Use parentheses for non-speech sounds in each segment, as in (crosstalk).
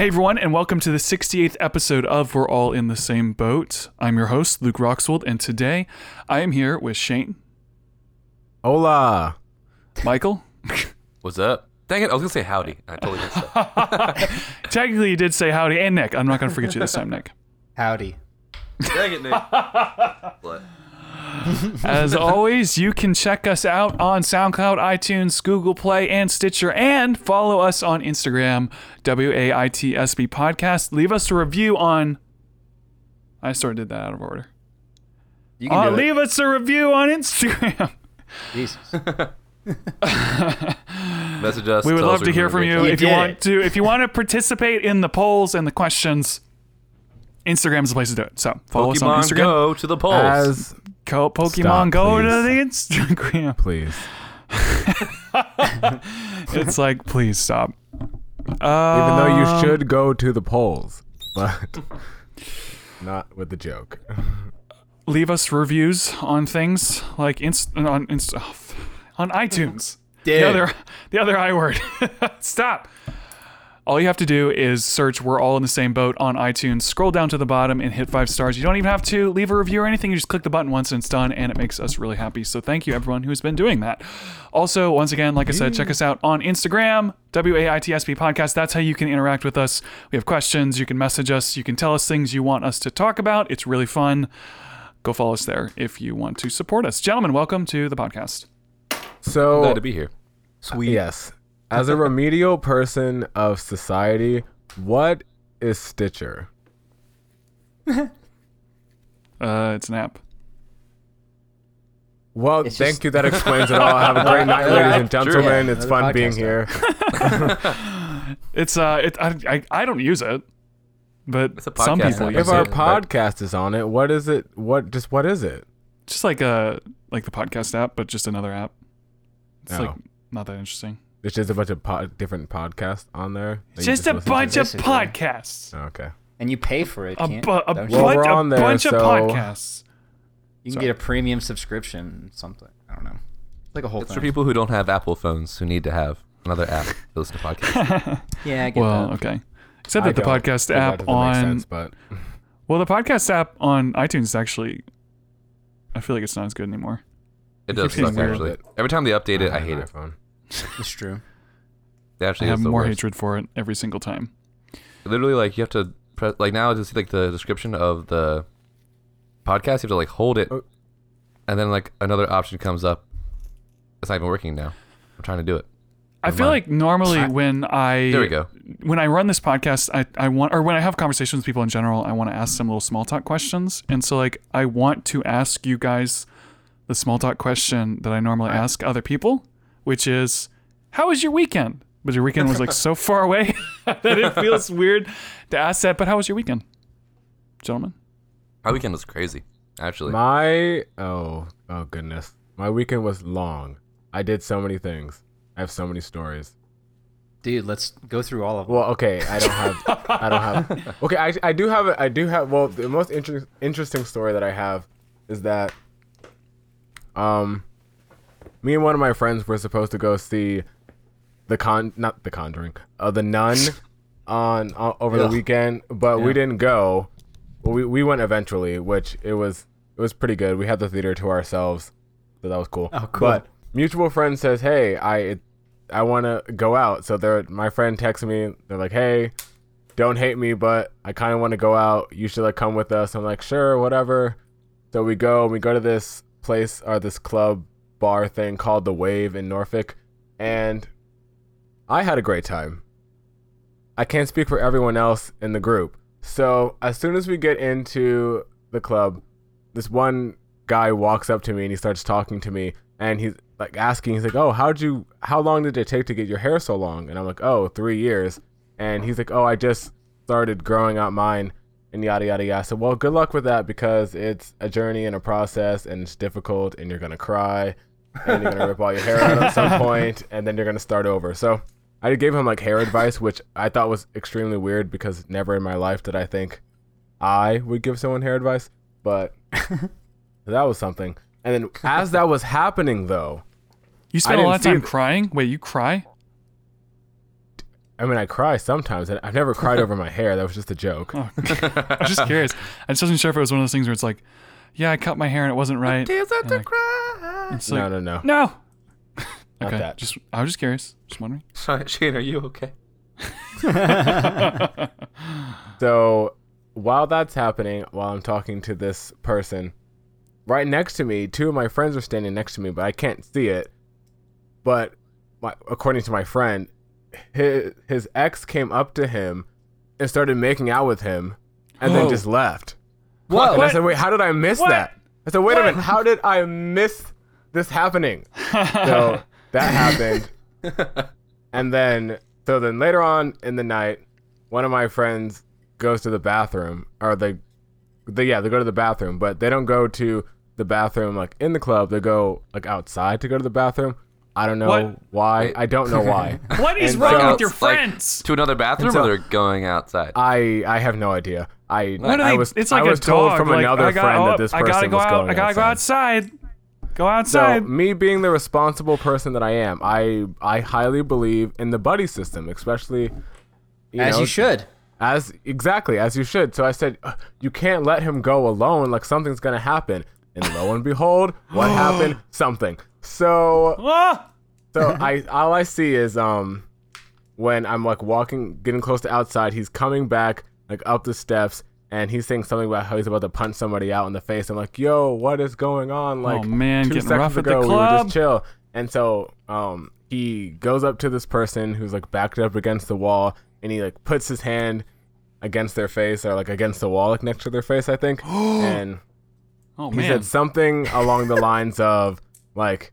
Hey everyone, and welcome to the 68th episode of We're All in the Same Boat. I'm your host, Luke Roxwold, and today I am here with Shayne, Hola. Michael. (laughs) What's up? Dang it, I was gonna say howdy. I totally missed that. (laughs) Technically, you did say howdy, and Nic. I'm not going to forget you this time, Nic. Howdy. Dang it, Nic. (laughs) What? (laughs) As always, you can check us out on SoundCloud, iTunes, Google Play, and Stitcher, and follow us on Instagram, WAITSB Podcast. Leave us a review on. I sort of did that out of order. You can Uh, do leave us a review on Instagram. (laughs) Jesus. (laughs) Message us. We would love to hear from you You if you want it. to. If you want to participate in the polls and the questions, Instagram is the place to do it. So follow great. us on Instagram. Go to the polls. As Go Pokemon Stop, Go to the Instagram. please. (laughs) It's like, please stop. Even though you Um, should go to the polls, but (laughs) not with the joke. leave us reviews on things like inst- on inst- oh, on iTunes. The other the other I word. (laughs) Stop. All you have to do is search We're All in the Same Boat on iTunes, scroll down to the bottom and hit five stars. You don't even have to leave a review or anything. You just click the button once and it's done, and it makes us really happy. So thank you, everyone who's been doing that. Also, once again, like I said, check us out on Instagram, WAITSB Podcast. That's how you can interact with us. We have questions. You can message us. You can tell us things you want us to talk about. It's really fun. Go follow us there if you want to support us. Gentlemen, welcome to the podcast. So Glad to be here. Uh, Sweet. Yes. As a remedial person of society, what is Stitcher? (laughs) Uh, it's an app. Well, It's thank just- you. That explains it all. Have a great night, (laughs) ladies and gentlemen. Yeah, it's another fun being here. (laughs) It's uh, it, I, I I don't use it, but It's a some people app. use If our it. it, but- podcast is on it, what is it? What just what is it? Just like a like the podcast app, but just another app. It's like Oh. not that interesting. It's just a bunch of po- different podcasts on there. that you Just a listen to? bunch of Basically. podcasts. Oh, Okay. And you pay for it. A, bu- a, don't bu- you? Well, we're a there, bunch of podcasts. You can Sorry. get a premium subscription, something. I don't know. Like a whole It's for people who don't have Apple phones who need to have another app to listen to (laughs) podcasts. Yeah, I get Well, that. okay. Except I that the podcast think app doesn't make on sense, but (laughs) well, the podcast app on iTunes is actually. I feel like it's not as good anymore. It does suck actually. Every time they update it, I have hate it. iPhone. It's true. They I actually have more worst. hatred for it every single time. Literally, like you have to press like now to see like the description of the podcast, you have to like hold it, Oh. and then like another option comes up. It's not even working now. I'm trying to do it. I feel like normally when I There we go. when I run this podcast, I, I want or when I have conversations with people in general, I want to ask some little small talk questions. And so like I want to ask you guys the small talk question that I normally ask other people, which is, How was your weekend? But your weekend was like so (laughs) far away (laughs) that it feels weird to ask that. But how was your weekend? Gentlemen? My weekend was crazy, actually. My oh oh goodness, my weekend was long. I did so many things. I have so many stories. Dude, let's go through all of them. Well, okay, I don't have. I don't have. (laughs) Okay, I, I do have. A, I do have. Well, the most inter- interesting story that I have is that, um, me and one of my friends were supposed to go see the con, not the Conjuring, uh, the Nun, (laughs) on uh, over the weekend, but we didn't go. We we went eventually, which it was it was pretty good. We had the theater to ourselves, so that was cool. Oh, cool. But mutual friend says, "Hey, I I want to go out." So they're my friend texted me. They're like, "Hey, don't hate me, but I kind of want to go out. You should like come with us." I'm like, "Sure, whatever." So we go. We go to this place or this club bar thing called the Wave in Norfolk, and I had a great time. I can't speak for everyone else in the group. So as soon as we get into the club, this one guy walks up to me and he starts talking to me and he's like asking, he's like, Oh, how'd you how long did it take to get your hair so long? And I'm like, Oh, three years. And he's like, Oh, I just started growing out mine and yada yada yada. So well good luck with that because it's a journey and a process and it's difficult and you're gonna cry and you're gonna rip all your hair out at some (laughs) point and then you're gonna start over. So I gave him like hair advice, which I thought was extremely weird because never in my life did I think I would give someone hair advice. But (laughs) that was something. And then as that was happening though, You spent a lot of time crying? Wait, you cry? I mean, I cry sometimes. and I've never cried over my (laughs) hair. That was just a joke. Oh, I was just curious. I just wasn't sure if it was one of those things where it's like, yeah, I cut my hair and it wasn't right. Tears at And like- cry. It's no, like, no, no, no. (laughs) not okay, that. just I was just curious. Just wondering. (laughs) Sorry, Shayne, are you okay? (laughs) So while that's happening, while I'm talking to this person, right next to me, two of my friends are standing next to me, but I can't see it. But my, according to my friend, his, his ex came up to him and started making out with him and then just left. Whoa. And I said, wait, how did I miss What? that? I said, wait a minute, how did I miss this happening? so (laughs) that happened. and then, so then later on in the night, one of my friends goes to the bathroom, or they, they yeah, they go to the bathroom, but they don't go to the bathroom like in the club. They go like outside to go to the bathroom. I don't know What? why. I don't know why. (laughs) What is And wrong so- with your Like, friends? to another bathroom, so- or they're going outside? I I have no idea. I What do I they- was it's like I a was told from like, another I got- friend oh, that this I person gotta go was out. going I gotta go outside. Go outside. So outside. me being the responsible person that I am, I I highly believe in the buddy system, especially you As know, you should. As exactly as you should. So I said, you can't let him go alone. Like something's gonna happen. And lo and behold, what (gasps) happened? Something. So Ah! so I all I see is um when I'm like walking, getting close to outside, he's coming back like up the steps. And he's saying something about how he's about to punch somebody out in the face. I'm like, "Yo, what is going on?" Like, Oh, man, two getting seconds rough at the ago, we were just chill. And so, um, he goes up to this person who's like backed up against the wall, and he like puts his hand against their face or like against the wall, like next to their face, I think. (gasps) and Oh he man. said something along the lines of like,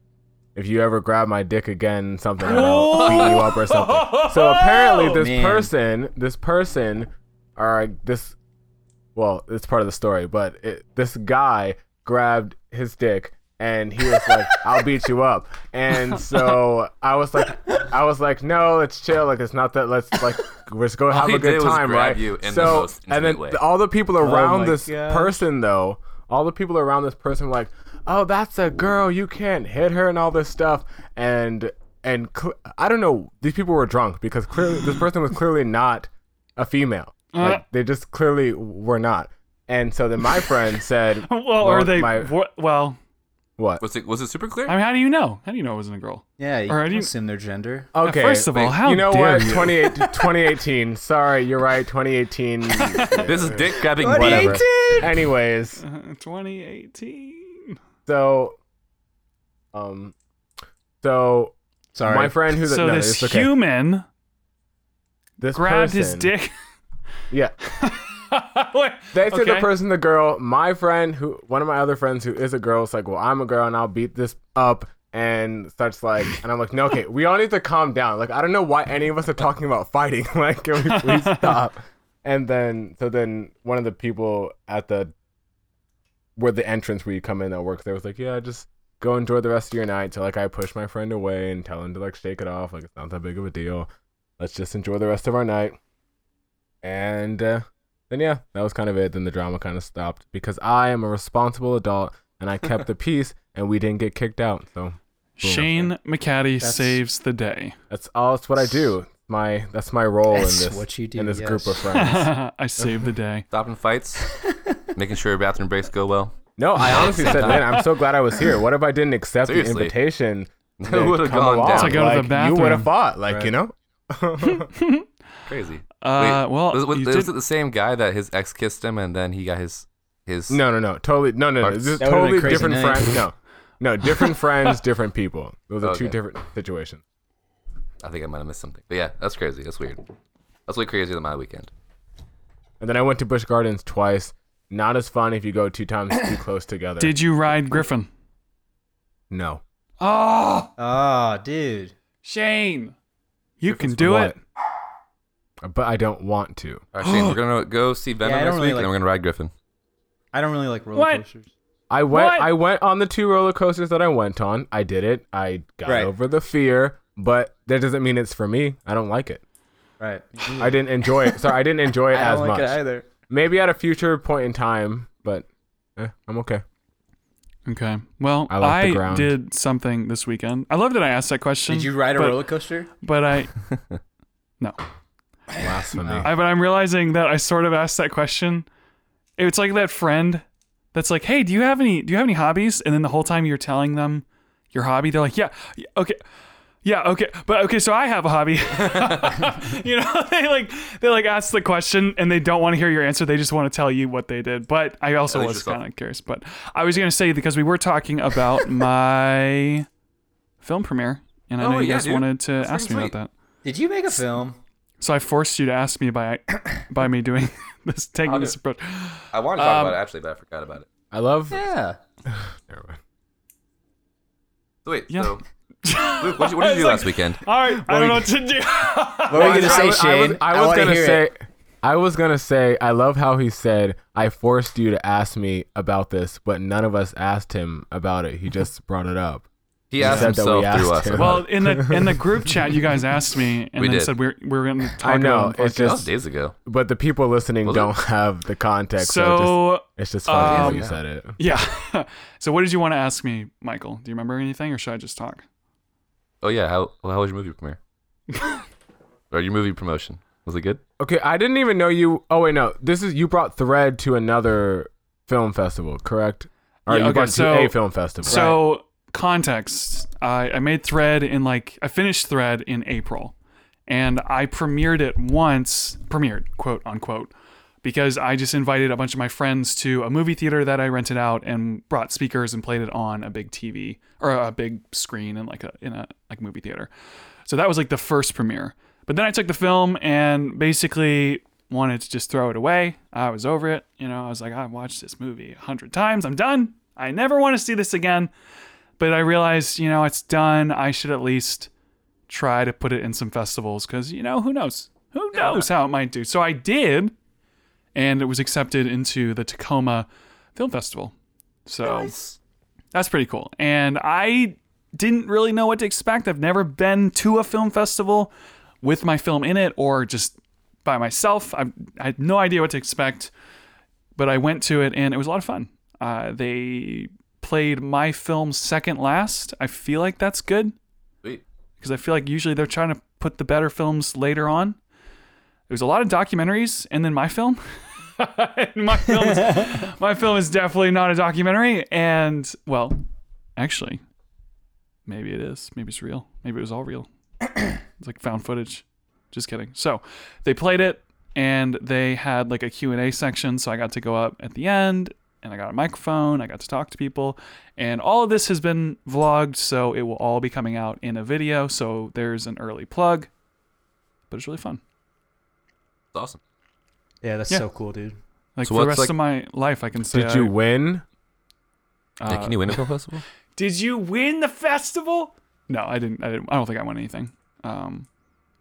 "If you ever grab my dick again, something, I'll beat you up or something." So (laughs) apparently, this Man. person, this person, or this, well, it's part of the story, but it, this guy grabbed his dick and he was like, (laughs) "I'll beat you up." And so I was like, I was like, "No, let's chill. Like it's not that. Let's like let's go (laughs) have he a good did was time, grab right?" you in the so most and then way. all the people oh around my this gosh. person though, all the people around this person were like, "Oh, that's a girl. You can't hit her and all this stuff." And and cl- I don't know. These people were drunk because clearly this person was clearly not a female. Uh. Like they just clearly were not. And so then my friend (laughs) said, well, are they? my- wha- well, "What? Was it was it super clear? I mean, how do you know? How do you know it wasn't a girl? Yeah, you Or can do you- assume their gender. Okay. first of all, wait, how you know dare what? you? 28 (laughs) 2018. Sorry, you're right. 2018. (laughs) this is dick grabbing. whatever. 2018. Anyways, Uh, 2018. so um, so Sorry. my friend who's So no, this it's okay. human this grabbed his dick. Yeah, (laughs) they said the person, the girl. My friend, who one of my other friends who is a girl, is like, well, I'm a girl and I'll beat this up. And starts like, and I'm like, no, okay, we all need to calm down. Like, I don't know why any of us are talking about fighting. (laughs) like, can we please (laughs) stop? And then, so then one of the people at the where the entrance where you come in that works there was like, yeah, just go enjoy the rest of your night. So like, I push my friend away and tell him to like shake it off. Like, it's not that big of a deal. Let's just enjoy the rest of our night. And uh, then yeah, that was kind of it. Then the drama kind of stopped because I am a responsible adult and I kept the (laughs) peace and we didn't get kicked out. So Shayne McCaddy That's- saves the day. that's all. That's what I do. My that's my role That's in this what you do, in this yes. group of friends. (laughs) I save the day. (laughs) Stopping fights, making sure your bathroom breaks go well. No, I honestly said, man, I'm so glad I was here. What if I didn't accept Seriously. the invitation? It would've gone along? down. To go to the bathroom. You would have fought, like Right. you know. Crazy. Uh, Wait, well, was, was, was did- it the same guy that his ex kissed him and then he got his his no, no, no, totally, no, no, no. Parts. This is That would've been totally different night. friends. No, no, different (laughs) friends, different people. Those are two different situations. I think I might have missed something. But yeah, that's crazy. That's weird. That's way crazier than my weekend. And then I went to Busch Gardens twice. Not as fun if you go two times too (coughs) close together. Did you ride Griffon? no. Oh, Oh, dude. Shame. you can do what? it. But I don't want to. All right, Shayne, we're (gasps) gonna go see Venom I don't next really week, like- and then we're gonna ride Griffon. I don't really like roller What? coasters. I went. What? I went on the two roller coasters that I went on. I did it. I got Right. over the fear, but that doesn't mean it's for me. I don't like it. Right. I didn't enjoy it. Sorry, I didn't enjoy (laughs) it I as don't like much. it either. Maybe at a future point in time, but eh, I'm okay. Okay. Well, I I, like the ground. did something this weekend. I love that I asked that question. Did you ride a but, roller coaster? But I, (laughs) no. Blasphemy. I, but I'm realizing that I sort of asked that question. It's like that friend that's like, "Hey, do you have any? Do you have any hobbies?" And then the whole time you're telling them your hobby, they're like, "Yeah, yeah, okay." Yeah, okay. But okay, so I have a hobby. (laughs) you know, (laughs) they like they like ask the question and they don't want to hear your answer. They just want to tell you what they did. But I also was kind of curious. But I was going to say because we were talking about (laughs) my film premiere and I Oh, know you yeah, guys dude. wanted to That's ask me freaking about that. Did you make a film? So I forced you to ask me by (coughs) by me doing (laughs) this, taking I'll this do- approach. I wanted to talk Um, about it actually, but I forgot about it. I love. Yeah. Never mind. (sighs) So wait, Yeah. so (laughs) Luke, what did you, what did you do like- last weekend? All right, I don't know what to do. (laughs) What were you gonna I say, was- I was, Shayne? I was wanna gonna say. it. I was gonna say. I love how he said, "I forced you to ask me about this," but none of us asked him about it. He just brought it up. He asked said that we himself through asked us. well, in the (laughs) in the group chat, you guys asked me and We then did. said we're we're going to talk I know, about it on it's that podcast. was just- days ago. But the people listening Was don't have the context. So, So just, it's just funny how um, you said it. (laughs) yeah. (laughs) so what did you want to ask me, Michael? Do you remember anything, or should I just talk? Oh yeah, how well, how was your movie premiere? or your movie promotion? Was it good? Okay, I didn't even know you. Oh wait, no. This is you brought Thread to another film festival, correct? Or Yeah, you okay, brought so- to a film festival. So context, I I made Thread in like I finished Thread in April, and I premiered it once, premiered quote unquote, because I just invited a bunch of my friends to a movie theater that I rented out and brought speakers and played it on a big TV or a big screen in like a in a like movie theater. So that was like the first premiere. But then I took the film and basically wanted to just throw it away. I was over it. You know, I was like, I watched this movie a hundred times. I'm done. I never want to see this again. But I realized, you know, it's done. I should at least try to put it in some festivals because, you know, who knows? Who knows how it might do? So I did. And it was accepted into the Tacoma Film Festival. So that's pretty cool. And I didn't really know what to expect. I've never been to a film festival with my film in it or just by myself. I, I had no idea what to expect, but I went to it and it was a lot of fun. Uh, they played my film second last. I feel like that's good because I feel like usually they're trying to put the better films later on. There was a lot of documentaries, and then my film. (laughs) my film, is, (laughs) my film is definitely not a documentary, and well, actually, maybe it is. Maybe it's real. Maybe it was all real. it's like found footage. Just kidding. So they played it, and they had like a Q and A section. So I got to go up at the end, and I got a microphone. I got to talk to people, and all of this has been vlogged, so it will all be coming out in a video. So there's an early plug, but it's really fun. It's awesome. Yeah, that's Yeah. so cool, dude. Like So for the rest like- of my life, I can say. Did you I- win? uh, Hey, can you win a film festival? (laughs) Did you win the festival? No, I didn't. I didn't. I don't think I won anything. Um,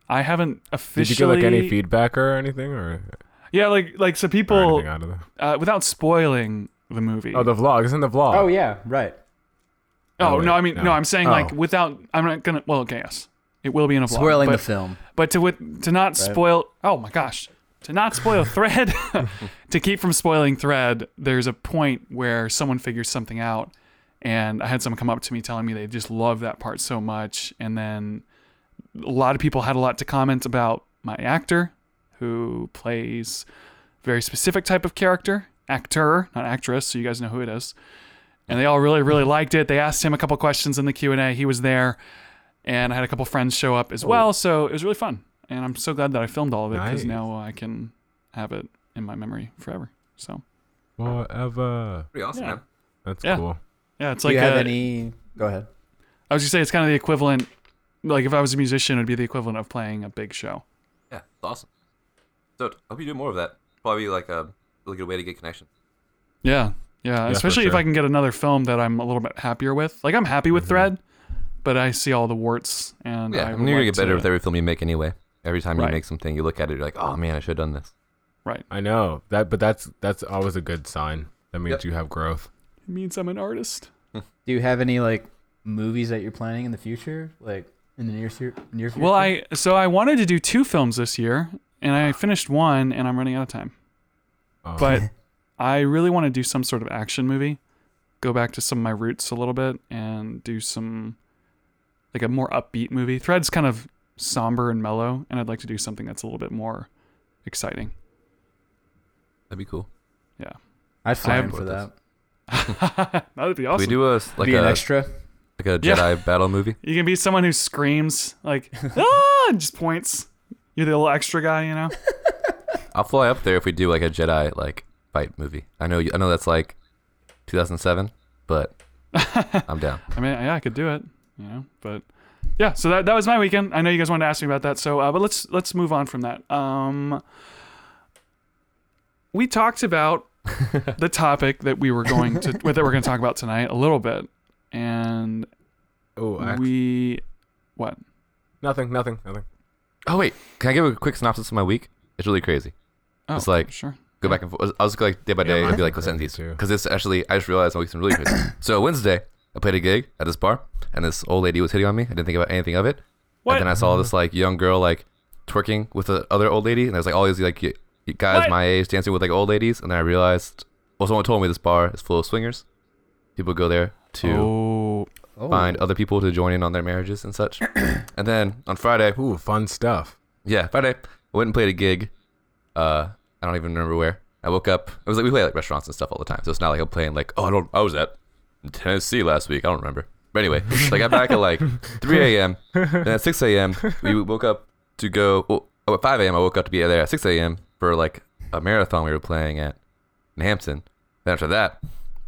I haven't officially. Did you get like any feedback or anything, or, Yeah, like like so people out of uh, without spoiling the movie. Oh, the vlog. Isn't the vlog? Oh yeah, right. Oh, Oh, wait, no, I mean no. no. I'm saying like Oh. without. I'm not gonna. Well, okay, yes, it will be in a vlog. Spoiling but, the film. but to with to not spoil. Oh my gosh, to not spoil thread. (laughs) to keep from spoiling thread, there's a point where someone figures something out, and I had someone come up to me telling me they just love that part so much, and then a lot of people had a lot to comment about my actor, who plays a very specific type of character, actor, not actress, so you guys know who it is. And they all really, really liked it. They asked him a couple questions in the Q and A. He was there, and I had a couple friends show up as well. So it was really fun, and I'm so glad that I filmed all of it because Nice. now I can have it in my memory forever. So forever. Pretty awesome, Yeah. man. That's Yeah. cool. yeah, it's Do like you have a- any? Go ahead. I was gonna say it's kind of the equivalent. Like if I was a musician, it'd be the equivalent of playing a big show. Yeah, it's awesome. So I hope you do more of that. Probably like a really good way to get connection. Yeah, yeah. for especially if. I can get another film that I'm a little bit happier with. Like I'm happy with mm-hmm. Thread, but I see all the warts, and Yeah, I I would mean, you're gonna get better to- with every film you make anyway. Every time Right. you make something, you look at it, you're like, oh man, I should have done this. Right. I know that, but that's that's always a good sign. That means Yep. you have growth. It means I'm an artist. (laughs) Do you have any like movies that you're planning in the future, like in the near near future? Well, I so I wanted to do two films this year, and I finished one, and I'm running out of time. Oh. But (laughs) I really want to do some sort of action movie, go back to some of my roots a little bit, and do some like a more upbeat movie. Thread's kind of somber and mellow, and I'd like to do something that's a little bit more exciting. That'd be cool. Yeah, I'd fly have- in for that. (laughs) that'd be Can awesome. we do a s- like Be an a extra. like a Yeah. Jedi battle movie? you can be someone who screams like (laughs) ah, and just points. You're the little extra guy, you know. I'll fly up there if we do like a Jedi like fight movie. I know you, I know that's like 2007, but (laughs) I'm down. I mean, yeah, I could do it, you know, but yeah. So that that was my weekend. I know you guys wanted to ask me about that. So, uh, but let's let's move on from that. Um, we talked about (laughs) the topic that we were going to (laughs) that we're going to talk about tonight a little bit, and Oh, I- we what? nothing, nothing, nothing. Oh wait, can I give a quick synopsis of my week? It's really crazy. Oh, It's like- sure. Go back and forth. I was like day by Yeah, day, mine I'd be like, sounds listen to crazy these because this actually I just realized my week's been really crazy. (coughs) so Wednesday, I played a gig at this bar, and this old lady was hitting on me. I didn't think about anything of it. What? And then I saw this like young girl like twerking with the other old lady, and there's like all these like y- y- guys What? my age dancing with like old ladies, and then I realized, well, someone told me this bar is full of swingers. People go there to Oh, Oh. find other people to join in on their marriages and such. (coughs) and then on Friday, Ooh, fun stuff. yeah, Friday, I went and played a gig. Uh, I don't even remember where. I woke up. It was like we play like restaurants and stuff all the time, so it's not like I'm playing like oh I don't I was at Tennessee last week. I don't remember. But anyway, so I got back at like (laughs) 3 a.m. Then at 6 a.m. we woke up to go. Well, oh, at 5 a.m. I woke up to be there at 6 a.m. for like a marathon we were playing at in Hampton. Then after that,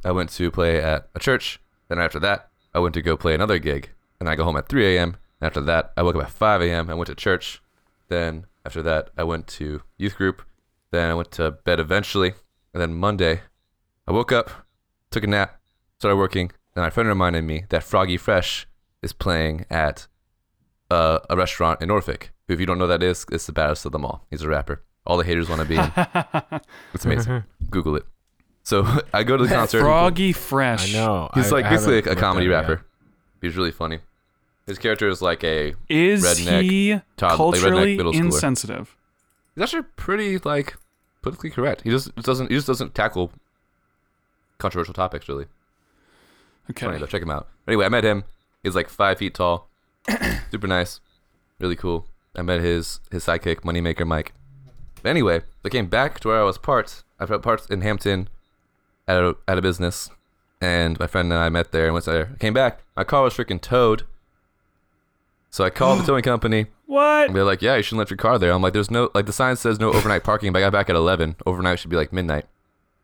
I went to play at a church. Then after that, I went to go play another gig. And I go home at 3 a.m. After that, I woke up at 5 a.m. I went to church. Then after that, I went to youth group. Then I went to bed eventually. And then Monday, I woke up, took a nap, started working. And my friend reminded me that Froggy Fresh is playing at uh, a restaurant in Norfolk. Who, if you don't know that is, it's the baddest of them all. He's a rapper. All the haters want to be in. (laughs) It's amazing. (laughs) Google it. So (laughs) I go to the concert. Froggy Fresh. I know. He's I- like I basically a, a comedy at it yet. rapper. He's really funny. His character is like a. Is Redneck he Todd- like redneck culturally middle schooler. insensitive? He's actually pretty like politically correct. He just doesn't. He just doesn't tackle controversial topics really. Okay. Funny though. Check him out. Anyway, I met him. He's like five feet tall, (clears throat) super nice, really cool. I met his his sidekick, Moneymaker Mike. But anyway, I came back to where I was parked. I felt parked in Hampton at a, at a business, and my friend and I met there and went there. I came back. My car was freaking towed. So I called the (gasps) towing company. What? And they're like, "Yeah, you shouldn't let your car there." I'm like, "There's no like the sign says no overnight parking." But I got back at 11. Overnight should be like midnight.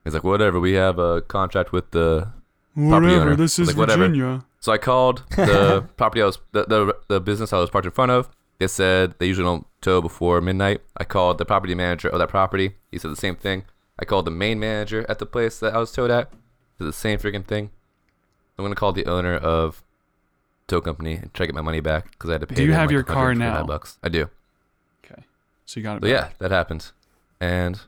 He's like, "Whatever. We have a contract with the property Whatever. owner. This is Like, whatever. Virginia. so I called the (laughs) property I was the, the the business I was parked in front of. They said they usually don't tow before midnight. I called the property manager of that property. He said the same thing. I called the main manager at the place that I was towed at. Said the same freaking thing. I'm gonna call the owner of tow company and try to get my money back because I had to pay. Do you have like, your car 125 now? Bucks. I do. Okay. So you got it. So yeah, that happened, and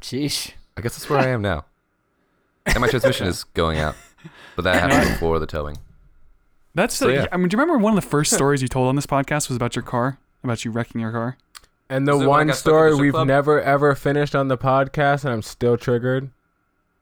Sheesh. I guess that's where I am now. And my transmission is (laughs) going out, but that happened before the towing. That's So, the. yeah. I mean, do you remember one of the first stories you told on this podcast was about your car, about you wrecking your car? And the Is it when I one got stuck in story we've club? never ever finished on the podcast, and I'm still triggered.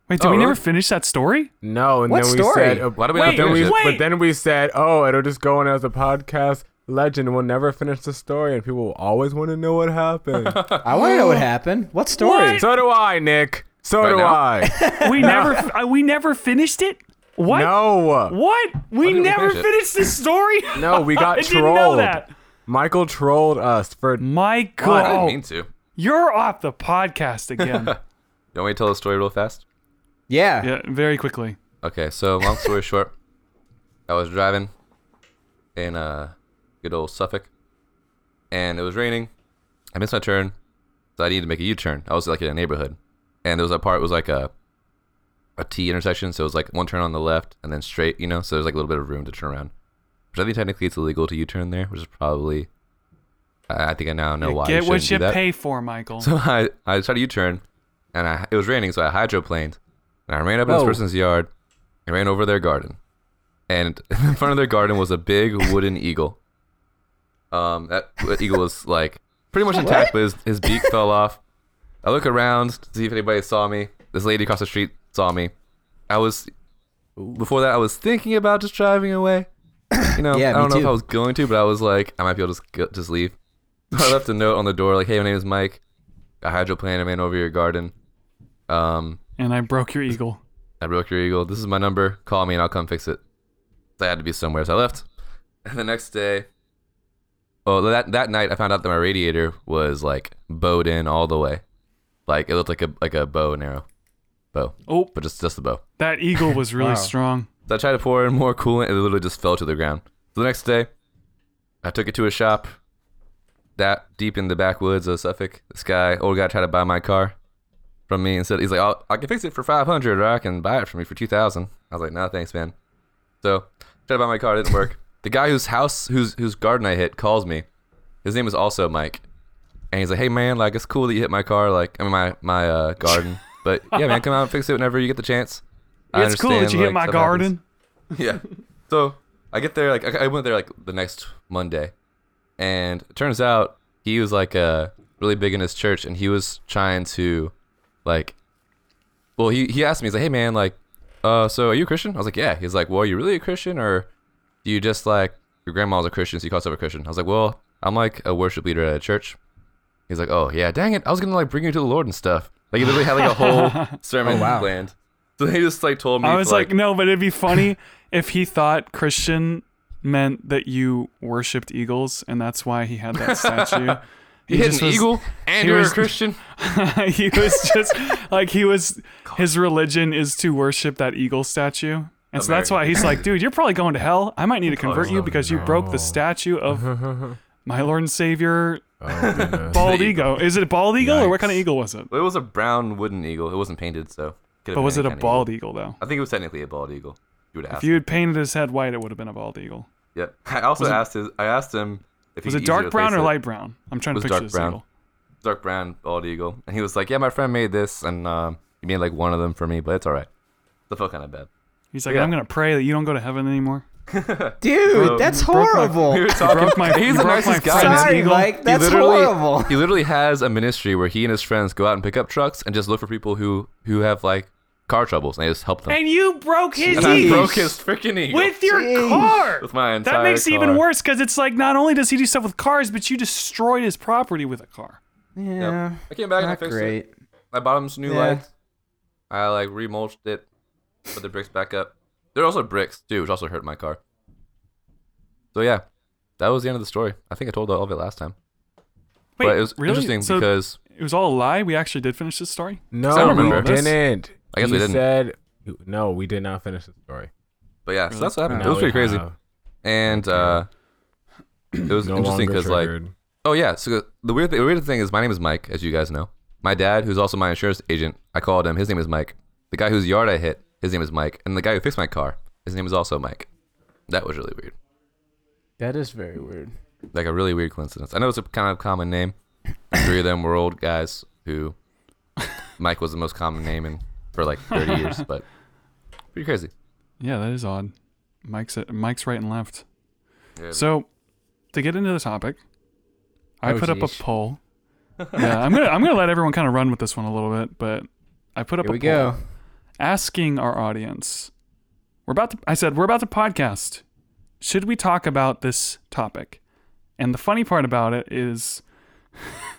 Wait, did Oh, we never finish that story? No, and What then we story? said, uh, Why do we Wait, not then finish we, it? wait. but then we said, oh, it'll just go on as a podcast legend. We'll never finish the story, and people will always want to know what happened. (laughs) I want to know what happened. What story? What? so do I, Nic. So Right do now? I. (laughs) We never. uh, we never finished it. What? No, What? We didn't we never finish finished this story. (laughs) no, we got I didn't know trolled. that. Michael trolled us for. Michael, I didn't mean to. you're off the podcast again. Don't me to tell the story real fast? Yeah. yeah, very quickly. Okay, so long story (laughs) short, I was driving in uh, good old Suffolk, and it was raining. I missed my turn, so I needed to make a U-turn. I was like in a neighborhood, and there was a part it was like a a T intersection, so it was like one turn on the left and then straight, you know. So there's like a little bit of room to turn around. Which I think technically it's illegal to U-turn there, which is probably. I I think I now know why. Get you what shouldn't you do that. pay for, Michael. (laughs) So I, I tried to U-turn, and I, it was raining, so I hydroplaned, and I ran up in this person's yard, and ran over their garden, and (laughs) in front of their garden was a big wooden eagle. Um, that eagle was like pretty much intact, but his, his beak (laughs) fell off. I look around to see if anybody saw me. This lady across the street saw me. I was before that I was thinking about just driving away, you know, (coughs) Yeah, I don't know if. I was going to, but I was like, I might be able to just, just leave. (laughs) I left a note on the door like, "Hey, my name is Mike. I hydroplaned a man over your garden. Um, And I broke your eagle. I broke your eagle. This is my number. Call me and I'll come fix it." I had to be somewhere, so I left. And (laughs) the next day, oh, that that night, I found out that my radiator was like bowed in all the way, like it looked like a like a bow and arrow, bow, Oh, but just just the bow. that eagle was really (laughs) Wow. strong. So I tried to pour in more coolant, and it literally just fell to the ground. So the next day, I took it to a shop that deep in the backwoods of Suffolk. This guy, old guy, tried to buy my car from me and said, he's like, I'll, I can fix it for 500 or I can buy it from you for 2000 I was like, no, thanks, man. So tried to buy my car, it didn't work. (laughs) the guy whose house, whose whose garden I hit, calls me. His name is also Mike. And he's like, hey, man, like, it's cool that you hit my car, like, I mean, my, my uh, garden. (laughs) But yeah, man, come out and fix it whenever you get the chance. I it's cool that you hit my stuff happens." garden. yeah. So I get there like I I went there like the next Monday, and it turns out he was like uh really big in his church, and he was trying to like, well he he asked me he's like hey man like, uh so are you a Christian? I was like yeah. He's like well are you really a Christian or do you just like your grandma's a Christian so you call yourself a Christian? I was like well I'm like a worship leader at a church. He's like oh yeah dang it I was gonna like bring you to the Lord and stuff. Like he literally had like a whole sermon (laughs) Oh, wow. planned. So he just like told me I was like, no, but it'd be funny (laughs) if he thought Christian meant that you worshipped eagles, and that's why he had that statue. (laughs) You hit an was- eagle and you're was- a Christian. (laughs) he was just like he was. His religion is to worship that eagle statue, and so that's why he's like, dude, you're probably going to hell. I might need to oh, convert you because you broke the statue of (laughs) my Lord and Savior, Oh, bald eagle. Is it a bald eagle or what kind of eagle was it? It was a brown wooden eagle. It wasn't painted, so. But was it a bald eagle. eagle though? I think it was technically a bald eagle. You would have If you had painted his head white, it would have been a bald eagle. yeah. (laughs) I also Was it- asked his. I asked him Was it dark brown or it. light brown? I'm trying to was picture dark this brown. eagle. Dark brown bald eagle, and he was like, "Yeah, my friend made this, and um, he made like one of them for me, but it's all right." I felt kind of bad. He's like, Yeah. I'm gonna pray that you don't go to heaven anymore. (laughs) Dude, Bro, that's you broke my- horrible. We were (laughs) talking. broke my- he's the nicest guy. friend's man. Sorry, eagle. Mike. That's he literally, horrible. He literally has a ministry where he and his friends go out and pick up trucks and just look for people who who have like car troubles and they just helped them. And you broke (laughs) his And I broke his freaking eagle with your Jeez. car. with my entire That makes it even worse because it's like not only does he do stuff with cars, but you destroyed his property with a car. yeah, I came back and I not fixed it. great. I bought him some new Yeah. lights. I like remulched it, put the bricks back up. There are also bricks too, which also hurt my car. So yeah, that was the end of the story. I think I told all of it last time. Wait, but it was really? interesting So because it was all a lie. We actually did finish this story. No, I don't we didn't. I guess You we didn't. Said no, we did not finish the story. but yeah, so that's what happened. Now it was pretty crazy. have And uh it was no interesting because like triggered. Oh yeah. So the weird, the weird thing is, my name is Mike, as you guys know. My dad, who's also my insurance agent, I called him. His name is Mike. The guy whose yard I hit, his name is Mike, and the guy who fixed my car, his name is also Mike. That was really weird. That is very weird. Like a really weird coincidence. I know it's a kind of common name. (coughs) Three of them were old guys who Mike was the most common name in for like 30 (laughs) years, but pretty crazy. Yeah, that is odd. Mike's Mike's right and left. Yeah. So to get into the topic, I Oh, put up a poll. (laughs) yeah, I'm gonna I'm gonna let everyone kind of run with this one a little bit, but I put up Here a we poll go. asking our audience. We're about to I said we're about to podcast. Should we talk about this topic? And the funny part about it is (laughs)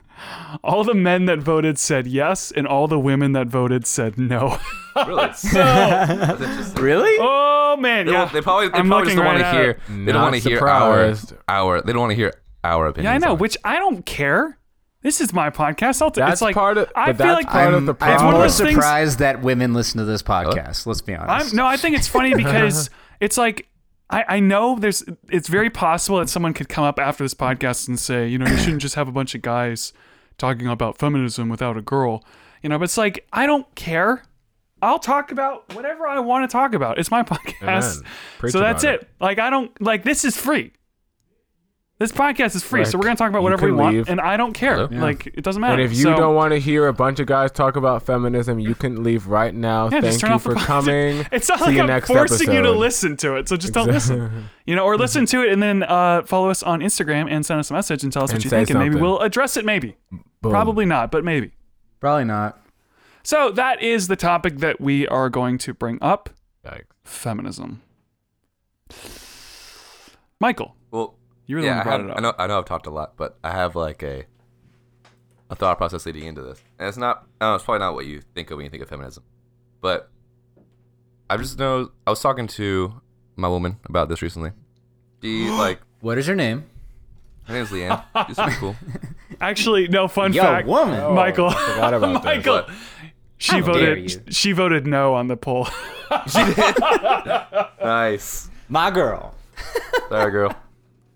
all the men that voted said yes, and all the women that voted said no. really? (laughs) That's. Really? oh man, They, yeah. they probably, they I'm probably just don't want to hear. They don't want to hear our, surprised. our. They don't want to hear our opinions. Yeah, I know. Which I don't care. This is my podcast. I'll t- That's it's like part of- I feel like part I'm, the It's one I'm of more those things- surprised that women listen to this podcast. Let's be honest. I'm no. I think it's funny (laughs) because it's like I, I know there's. It's very possible that someone could come up after this podcast and say, you know, you shouldn't just have a bunch of guys talking about feminism without a girl. You know, but it's like I don't care. I'll talk about whatever I want to talk about. It's my (laughs) podcast. So that's about it. Like I don't like this is free. This podcast is free, so we're gonna talk about whatever we want, leave. and I don't care. Yeah. Like it doesn't matter. And if you So- don't want to hear a bunch of guys talk about feminism, you can leave right now. Yeah, Thank you for coming. (laughs) It's not See like you I'm forcing you to listen to it, so just don't listen. You know, or (laughs) listen to it and then uh, follow us on Instagram and send us a message and tell us what you think, and maybe we'll address it. Maybe, Boom. probably not, but maybe. Probably not. So that is the topic that we are going to bring up: Yikes. feminism. Michael, Well, you were the yeah, one I, brought have, it up. I know I know I've talked a lot, but I have like a a thought process leading into this, and it's not. I don't know, it's probably not what you think of when you think of feminism, but I just know I was talking to my woman about this recently. She (gasps) like What is her name? her name's Leanne. She's pretty cool. (laughs) Actually, no fun Yo, fact. woman. Michael, Oh, I forgot about (laughs) that. Michael, What? she How dare voted. you. She voted no on the poll. (laughs) She did. nice. My girl. Sorry, girl.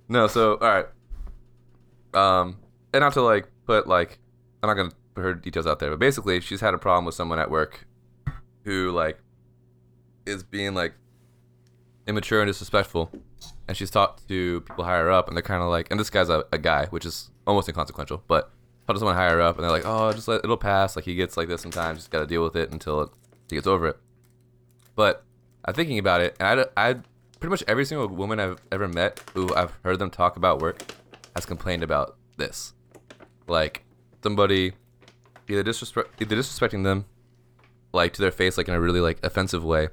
No, so all right. Um, and not to like put like I'm not gonna put her details out there, but basically she's had a problem with someone at work who like is being like immature and disrespectful, and she's talked to people higher up, and they're kind of like, and this guy's a, a guy, which is almost inconsequential, but talk to someone higher up, and they're like, oh, just let it'll pass. Like he gets like this sometimes, just gotta deal with it until it, he gets over it. But I'm thinking about it, and I, I pretty much every single woman I've ever met who I've heard them talk about work has complained about this. Like somebody either disrespect either disrespecting them like to their face like in a really like offensive way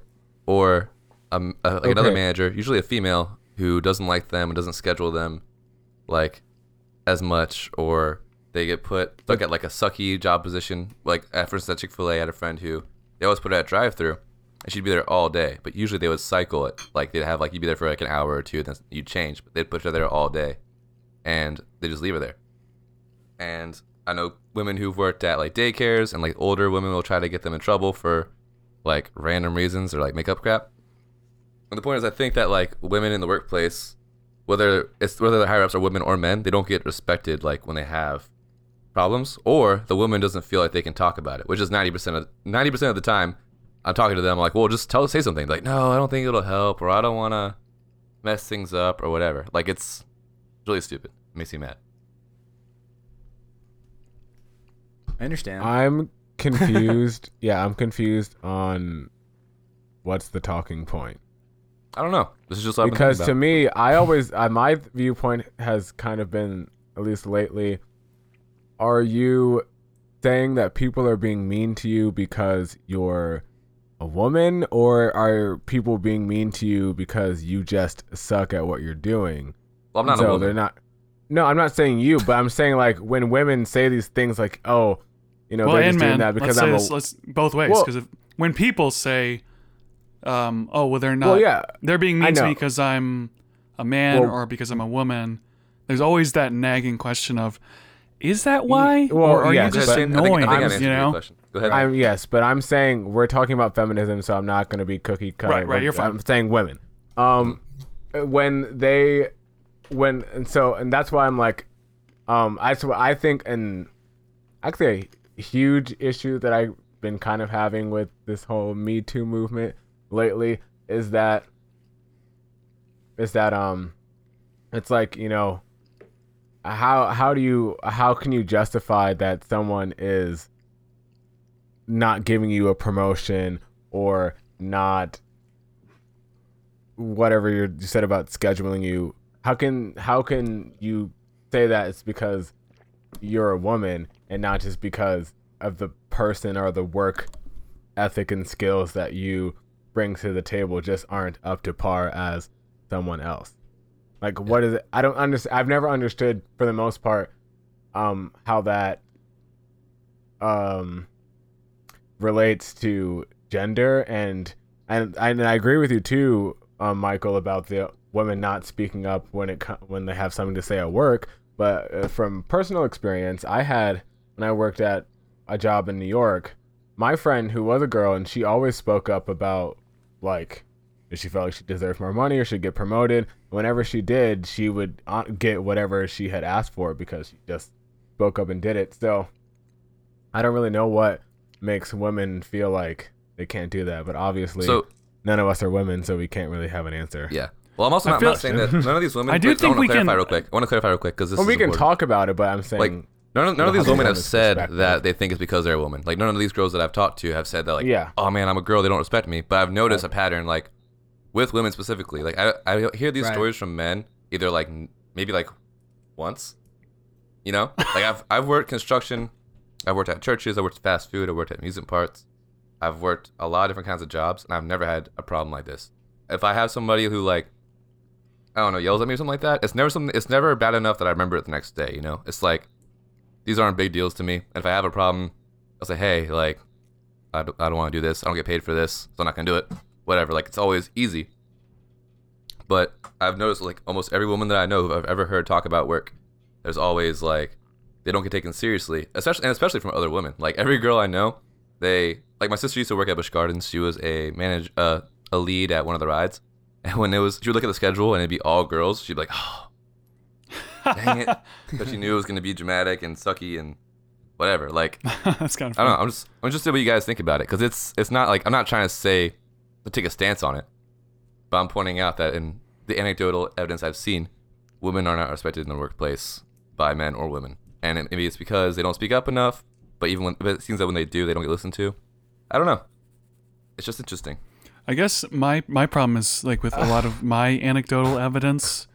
or um, uh, like another manager, usually a female who doesn't like them and doesn't schedule them like as much or they get put stuck at like a sucky job position. Like at first at Chick fil A I had a friend who they always put her at drive through and she'd be there all day. But usually they would cycle it. Like they'd have like you'd be there for like an hour or two, then you'd change. But they'd put her there all day, and they just leave her there. And I know women who've worked at like daycares, and like older women will try to get them in trouble for like random reasons or like makeup crap. And the point is, I think that like women in the workplace, whether it's whether the higher ups are women or men, they don't get respected like when they have problems, or the woman doesn't feel like they can talk about it, which is ninety percent of ninety percent of the time. I'm talking to them I'm like, well, just tell say something like, no, I don't think it'll help, or I don't want to mess things up, or whatever. Like it's really stupid. It makes me mad. I understand. I'm confused. (laughs) yeah, I'm confused on what's the talking point. I don't know. This is just what I've been because to me, I always uh, my viewpoint has kind of been at least lately. Are you saying that people are being mean to you because you're a woman, or are people being mean to you because you just suck at what you're doing? Well, I'm not so a woman. they're not. No, I'm not saying you, but I'm saying like when women say these things, like, "Oh, you know, well, they're and just man, doing that because let's I'm a." this, let's both ways Well- because when people say, um, "Oh, well, they're not," well, yeah, they're being mean to me because I'm a man Well- or because I'm a woman. There's always that nagging question of, "Is that why?" well, or are yes, you just ahead, Shayne. I think, I annoying? think I I'm- answered you know, question. Go ahead. I'm yes, but I'm saying we're talking about feminism, so I'm not going to be cookie cutter. Right, right, you're fine. I'm saying women. Um, when they, when and so and that's why I'm like, um, I so I think and actually a huge issue that I've been kind of having with this whole Me Too movement lately is that is that um, it's like you know, how how do you how can you justify that someone is not giving you a promotion or not whatever you said about scheduling you? How can how can you say that it's because you're a woman and not just because of the person or the work ethic and skills that you bring to the table just aren't up to par as someone else. Like what is it? I don't understand i've never understood for the most part um how that um relates to gender and and and I agree with you too, um, Michael, about the women not speaking up when it when they have something to say at work. But uh, from personal experience, I had when I worked at a job in New York, my friend who was a girl and she always spoke up about like if she felt like she deserved more money or should get promoted. Whenever she did, she would uh, get whatever she had asked for because she just spoke up and did it. So I don't really know what makes women feel like they can't do that, but obviously so none of us are women, so we can't really have an answer. yeah. Well, I'm also not, feel- not saying (laughs) that none of these women. I do think wanna we clarify can- real quick. I want to clarify real quick because this Well, is we can important. talk about it, but I'm saying like none of, none of these women have said that they think it's because they're a woman. Like none of these girls that I've talked to have said that. Like, Yeah. oh man, I'm a girl. They don't respect me. But I've noticed a pattern like with women specifically. Like I, I hear these Right. stories from men either like maybe like once, you know. Like I've I've worked construction. I've worked at churches. I worked fast food. I worked at amusement parks. I've worked a lot of different kinds of jobs, and I've never had a problem like this. If I have somebody who like, I don't know, yells at me or something like that, it's never something. It's never bad enough that I remember it the next day. You know, it's like these aren't big deals to me. And if I have a problem, I'll say, hey, like, I don't, I don't want to do this. I don't get paid for this, so I'm not gonna do it. Whatever. Like, it's always easy. But I've noticed like almost every woman that I know who I've ever heard talk about work, there's always like they don't get taken seriously, especially and especially from other women. Like every girl I know, they like my sister used to work at Busch Gardens. She was a manage uh, a lead at one of the rides, and when it was she would look at the schedule and it'd be all girls, she'd be like, oh, dang it, (laughs) because she knew it was gonna be dramatic and sucky and whatever. Like (laughs) That's kind of I don't know. I'm just I'm interested what you guys think about it because it's it's not like I'm not trying to say to take a stance on it, but I'm pointing out that in the anecdotal evidence I've seen, women are not respected in the workplace by men or women, and it, maybe it's because they don't speak up enough. But even when but it seems that when they do, they don't get listened to. I don't know. It's just interesting. I guess my my problem is like with a lot of my anecdotal evidence,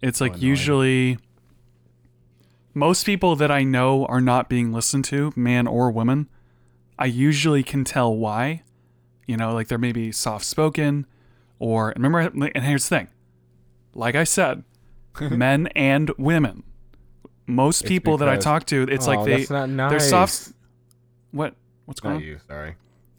it's oh, like usually most people that I know are not being listened to, man or woman. I usually can tell why. You know, like they're maybe soft spoken or remember and here's the thing. Like I said, (laughs) men and women. Most people that I talk to, it's Oh, like they not they're soft what what's going Not on? you. Sorry.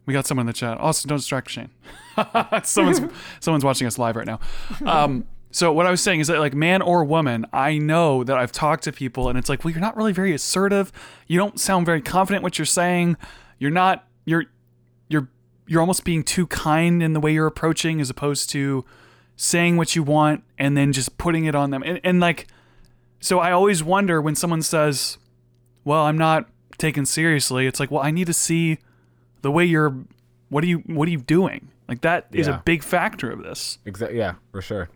We got someone in the chat. Also, don't distract Shayne. (laughs) someone's (laughs) someone's watching us live right now. Um, so what I was saying is that like man or woman, I know that I've talked to people and it's like, well, you're not really very assertive. You don't sound very confident what you're saying. You're not. You're you're you're almost being too kind in the way you're approaching, as opposed to saying what you want and then just putting it on them. And, and like, so I always wonder when someone says, "Well, I'm not taken seriously." It's like, well, I need to see the way you're what are you what are you doing like that is Yeah. a big factor of this Exactly. Yeah, for sure.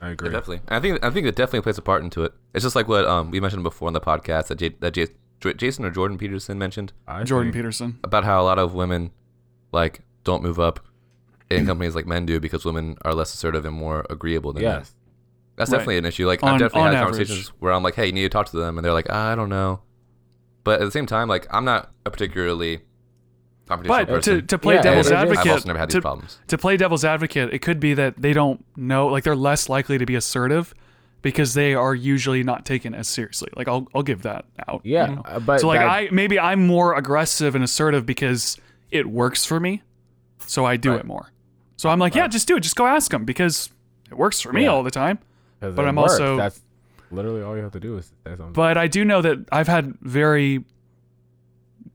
I agree. Yeah, definitely. I think I think it definitely plays a part into it. It's just like what um, we mentioned before in the podcast that J- that J- J- Jason or Jordan Peterson mentioned I jordan peterson about how a lot of women like don't move up in companies like men do because women are less assertive and more agreeable than men. Yes. That's Right. definitely an issue. Like On- I've definitely on had average. conversations where I'm like, "Hey, you need to talk to them," and they're like, "I don't know." But at the same time, like I'm not a particularly confrontational but person. to, to play Yeah, devil's it is. I've advocate also never had these to, problems. to play devil's advocate it could be that they don't know like they're less likely to be assertive because they are usually not taken as seriously like i'll, I'll give that out you Yeah, know? uh, but so like that- i maybe i'm more aggressive and assertive because it works for me so i do Right. it more so i'm like yeah just do it just go ask them because it works for me Yeah. all the time. But I'm works. also- That's literally all you have to do is say something. but I do know that I've had very.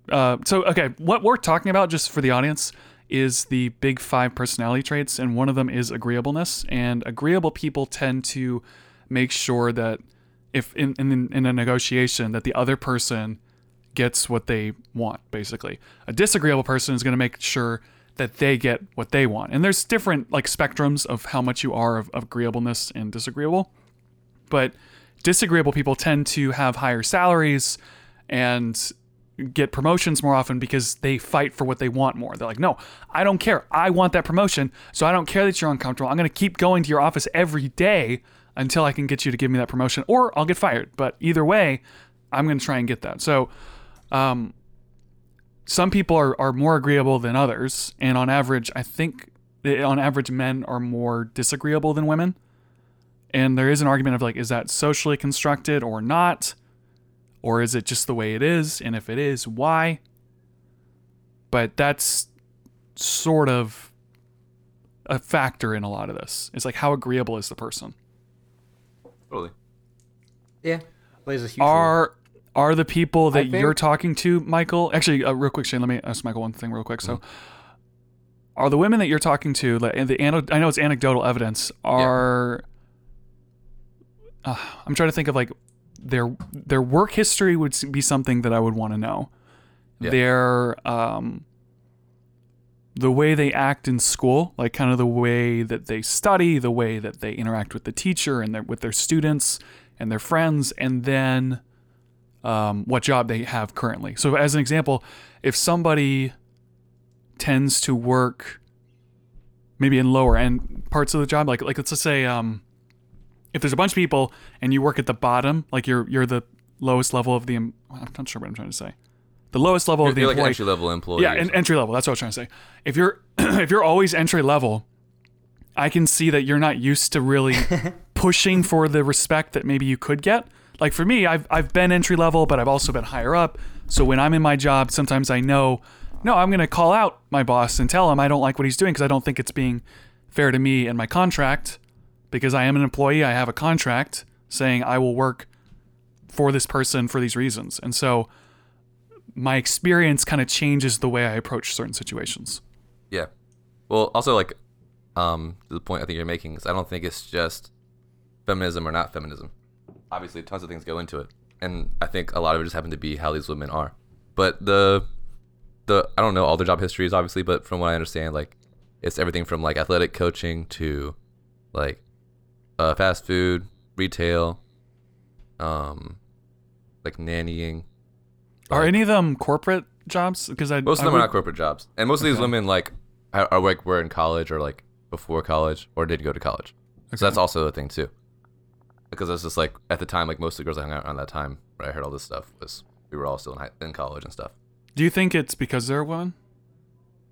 Uh, so okay, what we're talking about, just for the audience, is the big five personality traits, and one of them is agreeableness. And agreeable people tend to make sure that if in in, in a negotiation that the other person gets what they want, basically. A disagreeable person is going to make sure that they get what they want. And there's different like spectrums of how much you are of, of agreeableness and disagreeable but disagreeable people tend to have higher salaries and get promotions more often because they fight for what they want more. They're like, no, I don't care. I want that promotion. So I don't care that you're uncomfortable. I'm going to keep going to your office every day until I can get you to give me that promotion or I'll get fired. But either way, I'm going to try and get that. So, um, some people are, are more agreeable than others. And on average, I think on average, men are more disagreeable than women and there is an argument of like is that socially constructed or not or is it just the way it is? And if it is why? But that's sort of a factor in a lot of this. It's like how agreeable is the person? Totally. Yeah. Plays a huge role. are are the people that think- you're talking to michael actually uh, real quick shayne let me ask michael one thing real quick. So are the women that you're talking to like and the ano- i know it's anecdotal evidence are uh, i'm trying to think of like their their work history would be something that i would want to know Yeah. their um the way they act in school like kind of the way that they study the way that they interact with the teacher and their with their students and their friends and then um, what job they have currently so as an example if somebody tends to work maybe in lower end parts of the job like like let's just say um if there's a bunch of people and you work at the bottom like you're you're the lowest level of the I'm not sure what I'm trying to say the lowest level You're, of the you're like entry level employee. yeah, something. entry level. That's what I was trying to say. If you're (clears throat) if you're always entry level, I can see that you're not used to really (laughs) pushing for the respect that maybe you could get. Like for me, I've I've been entry level, but I've also been higher up. So when I'm in my job, sometimes I know, no, I'm going to call out my boss and tell him I don't like what he's doing because I don't think it's being fair to me and my contract because I am an employee, I have a contract saying I will work for this person for these reasons. And so my experience kind of changes the way I approach certain situations. Yeah. Well, also like, um, the point I think you're making is I don't think it's just feminism or not feminism. Obviously, tons of things go into it, and I think a lot of it just happen to be how these women are. But the, the I don't know all their job histories, obviously, but from what I understand, like, it's everything from like athletic coaching to, like, uh, fast food, retail, um, like nannying. Are like- any of them corporate jobs? Because I most of them would- are not corporate jobs, and most of these women like are, are like were in college or like before college or did go to college. So that's also a thing too. Because it's just like at the time, like most of the girls I hung out around that time, where I heard all this stuff was we were all still in, high, in college and stuff. Do you think it's because they're a woman?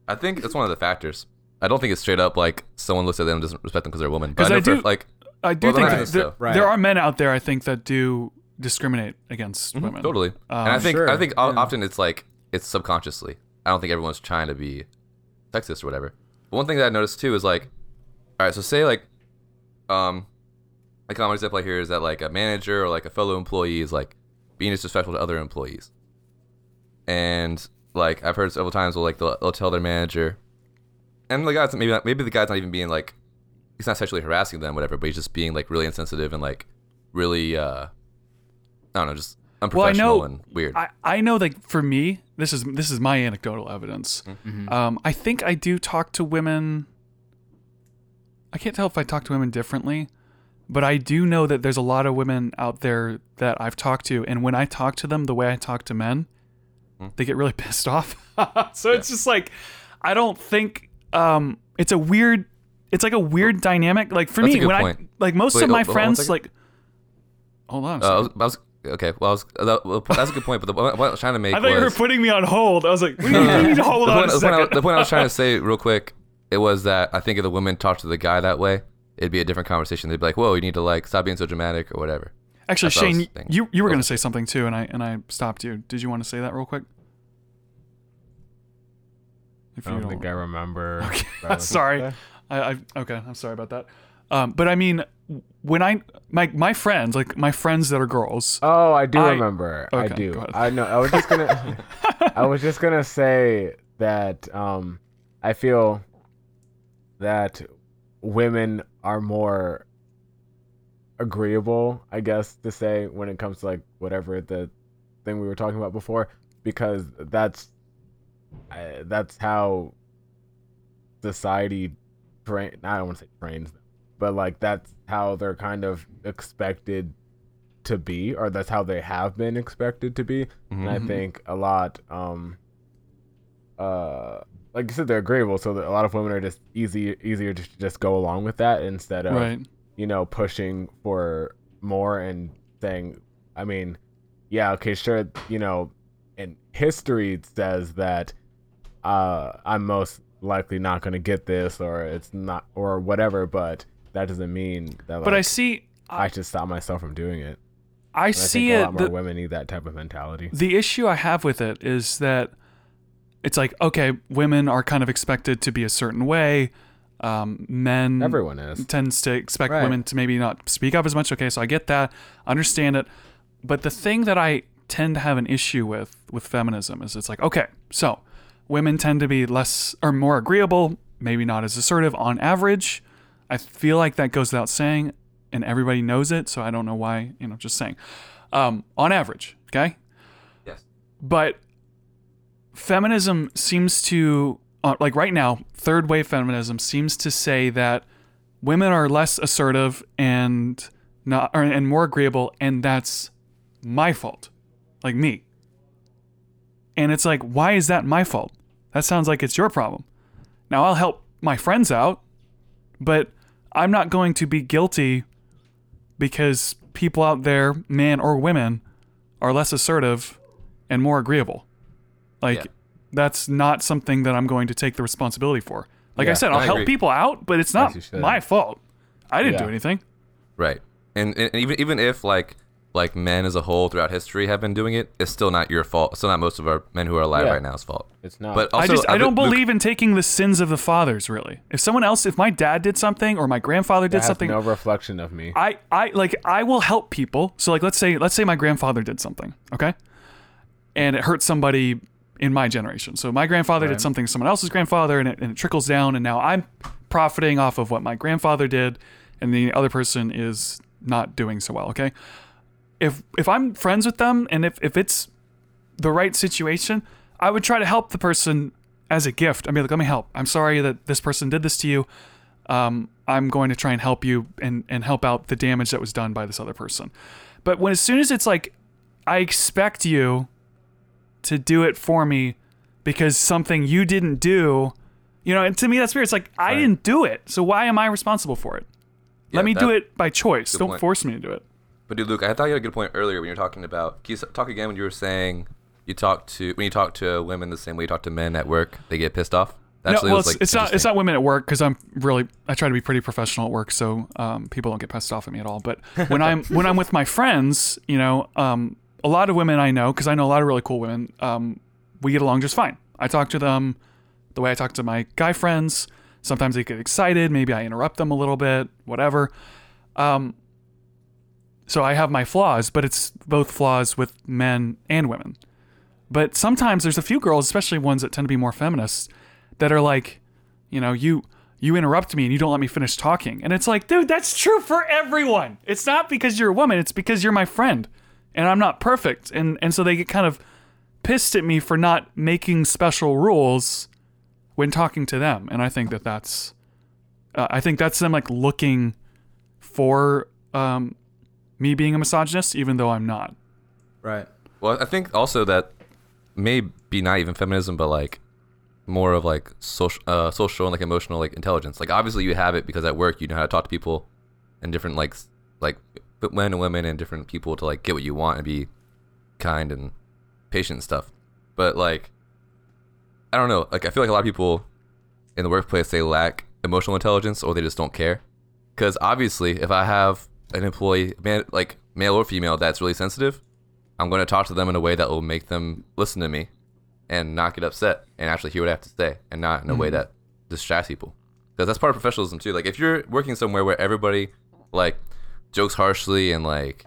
I think it's one of the factors. I don't think it's straight up like someone looks at them and doesn't respect them because they're a woman. But I, I know for- do- like I do Well, think that that is there. Right. there are men out there I think that do discriminate against mhm, women. totally. and I Um, think I think yeah. often it's like it's subconsciously. I don't think everyone's trying to be sexist or whatever. But one thing that I noticed too is like, all right, so say like, um, like a common example I hear is that like a manager or like a fellow employee is like being disrespectful to other employees, and like I've heard several times, well, like they'll, they'll tell their manager, and the guy's maybe not, maybe the guy's not even being like, he's not sexually harassing them, whatever, but he's just being like really insensitive and like really, uh, I don't know, just Well, I unprofessional know. and weird. I, I know that for me, this is this is my anecdotal evidence. Mm-hmm. Um, I think I do talk to women. I can't tell if I talk to women differently, but I do know that there's a lot of women out there that I've talked to, and when I talk to them the way I talk to men, Hmm. they get really (laughs) pissed off. (laughs) so it's just like I don't think um, it's a weird. It's like a weird dynamic. Like for That's a me, good when I like most Wait, of my hold- hold on one friends, second. like hold on. Uh, I was, I was okay. Well, I was, uh, that, well, that's a good point. But the point I was trying to make I thought you were putting me on hold. I was like, what do you, you need to hold the, on point, a the, point I, second. the point I was trying to (laughs) say real quick. It was that I think if the women talked to the guy that way, it'd be a different conversation. They'd be like, "Whoa, you need to like stop being so dramatic or whatever." Actually, That's what I was Shayne, thinking. you you were Go going to say something too, and I and I stopped you. Did you want to say that real quick? If I you don't think I remember. what I (laughs) was sorry, gonna say. I, I okay. I'm sorry about that. Um, but I mean, when I my my friends, like my friends that are girls, Oh, I do I- remember. I do. I know. I was just gonna. (laughs) (laughs) I was just gonna say that um, I feel that women are more agreeable, I guess, to say when it comes to like whatever the thing we were talking about before, because that's I, that's how society train. I don't want to say trains but like that's how they're kind of expected to be, or that's how they have been expected to be. And I Mhm. think a lot, um, uh, like you said, they're agreeable, so that a lot of women are just easy, easier to just go along with that instead of right? you know pushing for more and saying, I mean, yeah, okay, sure, you know, and history says that uh, I'm most likely not going to get this, or it's not, or whatever, but that doesn't mean that. Like, But I see, I should stop myself from doing it. I And see think a it. lot more the- women need that type of mentality. the issue I have with it is that it's like okay, women are kind of expected to be a certain way. Um, men Everyone is. tends to expect Right. women to maybe not speak up as much. Okay, so I get that, understand it, but the thing that I tend to have an issue with with feminism is it's like okay, so women tend to be less or more agreeable, maybe not as assertive on average. I feel like that goes without saying, and everybody knows it, so I don't know why. You know, just saying. Um, on average, okay, Yes. but feminism seems to uh, like right now third wave feminism seems to say that women are less assertive and not or, and more agreeable and that's my fault like me and it's like why is that my fault that sounds like it's your problem now i'll help my friends out but i'm not going to be guilty because people out there men or women are less assertive and more agreeable like Yeah. that's not something that I'm going to take the responsibility for. Like I said, I'll I help people out, but it's not my fault. I didn't do anything. Right. And, and even even if like like men as a whole throughout history have been doing it, it's still not your fault. It's still not most of our men who are alive Yeah. right now's fault. It's not. But also, I just I I've don't Luke- believe in taking the sins of the fathers. Really, if someone else, if my dad did something or my grandfather that did has something, no reflection of me. I I like I will help people. So like let's say let's say my grandfather did something, okay? And it hurt somebody in my generation. So my grandfather did something to someone else's grandfather and it, and it trickles down and now I'm profiting off of what my grandfather did and the other person is not doing so well, okay? If if I'm friends with them and if if it's the right situation, I would try to help the person as a gift. I'd be like, let me help. I'm sorry that this person did this to you um, I'm going to try and help you and, and help out the damage that was done by this other person. But when as soon as it's like, I expect you to do it for me because something you didn't do, you know, and to me that's weird. It's like I Right. didn't do it, so why am I responsible for it? Yeah, Let me do it by choice. Don't point. force me to do it. But dude, Luke, I thought you had a good point earlier when you were talking about. Can you talk again when you were saying you talk to when you talk to women the same way you talk to men at work, they get pissed off. Actually, no, well, it's, like, it's not. It's not women at work because I'm really. I try to be pretty professional at work, so um, people don't get pissed off at me at all. But when I'm (laughs) when I'm with my friends, you know, um, a lot of women I know because I know a lot of really cool women. Um, we get along just fine. I talk to them the way I talk to my guy friends. Sometimes they get excited. Maybe I interrupt them a little bit. Whatever. Um, so I have my flaws, but it's both flaws with men and women. But sometimes there's a few girls, especially ones that tend to be more feminist, that are like, you know, you you interrupt me and you don't let me finish talking. And it's like, dude, that's true for everyone. It's not because you're a woman, it's because you're my friend. And I'm not perfect. And and so they get kind of pissed at me for not making special rules when talking to them. And I think that that's uh, I think that's them like looking for um me being a misogynist even though I'm not. Right. Well, I think also that may be not even feminism, but like more of like social, uh, social and like emotional like intelligence. Like obviously you have it because at work you know how to talk to people and different like like men and women and different people to like get what you want and be kind and patient and stuff. But like I don't know. Like I feel like a lot of people in the workplace they lack emotional intelligence or they just don't care. Because obviously, if I have an employee, man, like male or female, that's really sensitive, I'm going to talk to them in a way that will make them listen to me and not get upset and actually hear what I have to say and not in a way mm-hmm. that distracts people. Because that's part of professionalism too. Like if you're working somewhere where everybody like jokes harshly and like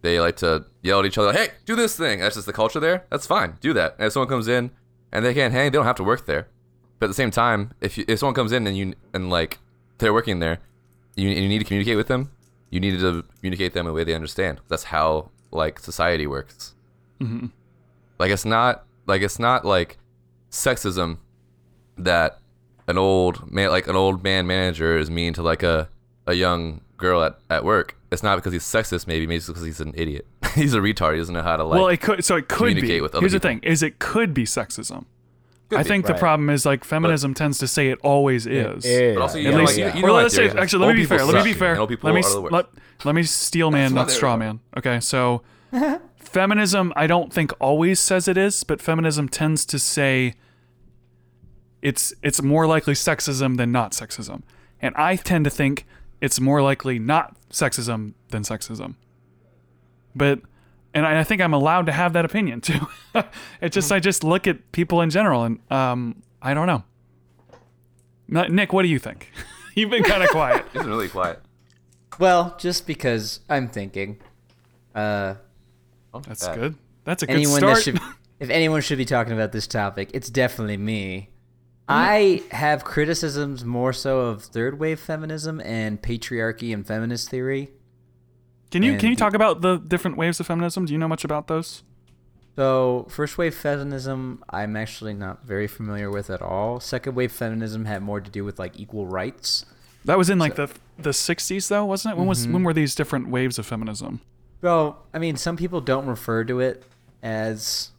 they like to yell at each other, like, "Hey, do this thing." That's just the culture there. That's fine. Do that. And if someone comes in and they can't hang, they don't have to work there. But at the same time, if you, if someone comes in and you and like they're working there, you, you need to communicate with them. You need to communicate them in a way they understand. That's how like society works. Mm-hmm. Like it's not like it's not like sexism that an old man like an old man manager is mean to like a a young girl at, at work. It's not because he's sexist. Maybe maybe it's because he's an idiot. (laughs) he's a retard. He doesn't know how to like. well, it could so it could be. communicate with other Here's the thing: is it could be sexism. Could I be, think the right. problem is like feminism tends to say it always is. is. But also, you At know, least, like, yeah. you or know, let's say, like, there's- actually, let old me be people fair. Let me be fair. and old people Let me are the worst. let, let me steel (laughs) man, not straw man. Okay, so feminism, I don't think always says it is, but feminism tends to say it's it's more likely sexism than not sexism, and I tend to think it's more likely not sexism than sexism. But and I, I think I'm allowed to have that opinion (laughs) too. it just I just look at people in general, and um, I don't know. N- Nic, what do you think? (laughs) You've been kind of quiet. (laughs) He's been really quiet. Well, just because I'm thinking, uh, That's Bad. good. That's a good anyone start. that should, if anyone should be talking about this topic, it's definitely me. I have criticisms more so of third wave feminism and patriarchy and feminist theory. Can you can you talk about the different waves of feminism? Do you know much about those? So, first wave feminism, I'm actually not very familiar with at all. Second wave feminism had more to do with like equal rights. That was in like the the 60s though, wasn't it? When was when mm-hmm. were these different waves of feminism? Well, I mean, some people don't refer to it as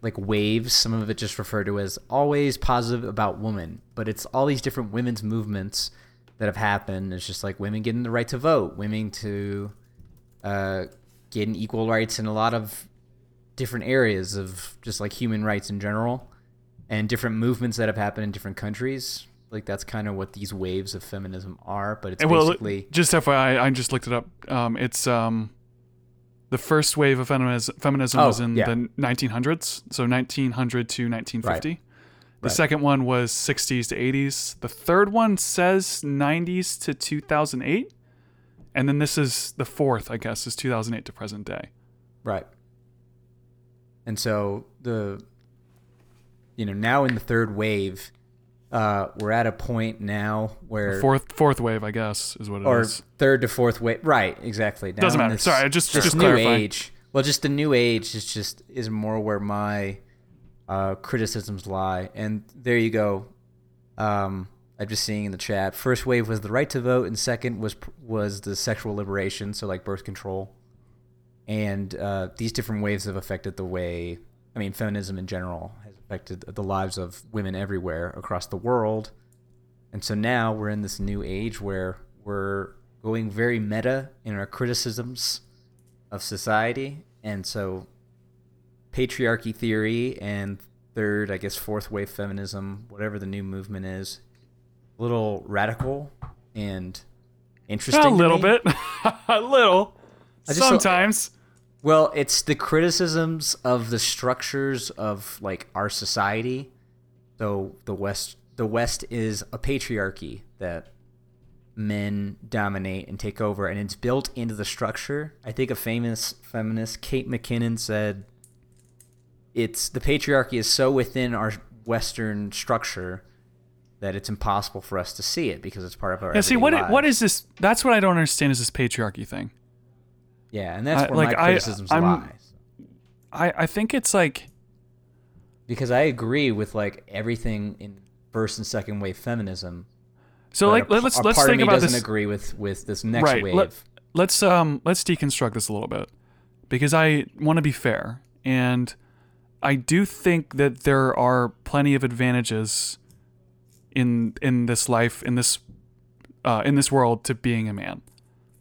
like waves. Some of it just refer to as always positive about women. But it's all these different women's movements that have happened. It's just like women getting the right to vote, women to uh, getting equal rights in a lot of different areas of just like human rights in general. and different movements that have happened in different countries. Like that's kind of what these waves of feminism are. But it's well, basically just FYI, I just looked it up. Um, it's um, the first wave of feminism, feminism Oh, was in yeah. the 1900s, so 1900 to 1950. The second one was 60s to 80s. The third one says 90s to 2008, and then this is the fourth, I guess, is 2008 to present day. Right. And so the you know, now in the third wave, uh, we're at a point now where Fourth, fourth wave, I guess, is what it is. or third to fourth wave. Right, exactly. Now Doesn't matter. this- Sorry, just- this just new clarifying. age. Well, just the new age is just is more where my uh, criticisms lie. And there you go. Um, I'm just seeing in the chat. First wave was the right to vote, and second was was the sexual liberation, so like birth control. And uh, these different waves have affected the way, I mean, feminism in general has affected the lives of women everywhere across the world. And so now we're in this new age where we're going very meta in our criticisms of society. And so patriarchy theory and third, I guess, fourth wave feminism, whatever the new movement is, a little radical and interesting. a little bit, (laughs) a little. Sometimes. Well, it's the criticisms of the structures of like our society. So the West, the West is a patriarchy that men dominate and take over, and it's built into the structure. I think a famous feminist, Kate McKinnon, said, "It's the patriarchy is so within our Western structure." That it's impossible for us to see it because it's part of our. Yeah. See, what lives. what is this? That's what I don't understand. Is this patriarchy thing? Yeah, and that's I- where like, my I- criticisms I'm- lie. I I think it's like because I agree with like everything in first and second wave feminism. so. Like let's let's think about doesn't this. agree with with this next right. wave. Let, let's um let's deconstruct this a little bit because I want to be fair and I do think that there are plenty of advantages in in this life in this uh, in this world to being a man.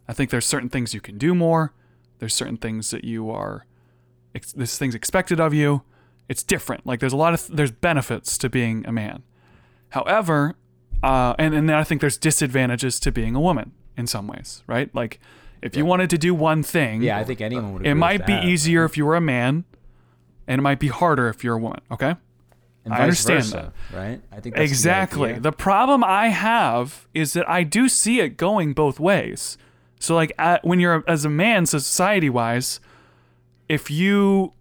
I think there's certain things you can do more. There's certain things that you are ex- there's things expected of you. It's different. Like there's a lot of there's benefits to being a man. However, uh, and and then I think there's disadvantages to being a woman in some ways, right? Like if you wanted to do one thing, yeah, I think anyone would. It might be that. easier if you were a man, and it might be harder if you're a woman. Okay. and I understand versa, right? I think that's exactly. The The problem I have is that I do see it going both ways. So, like, at, when you're as a man, society wise, if you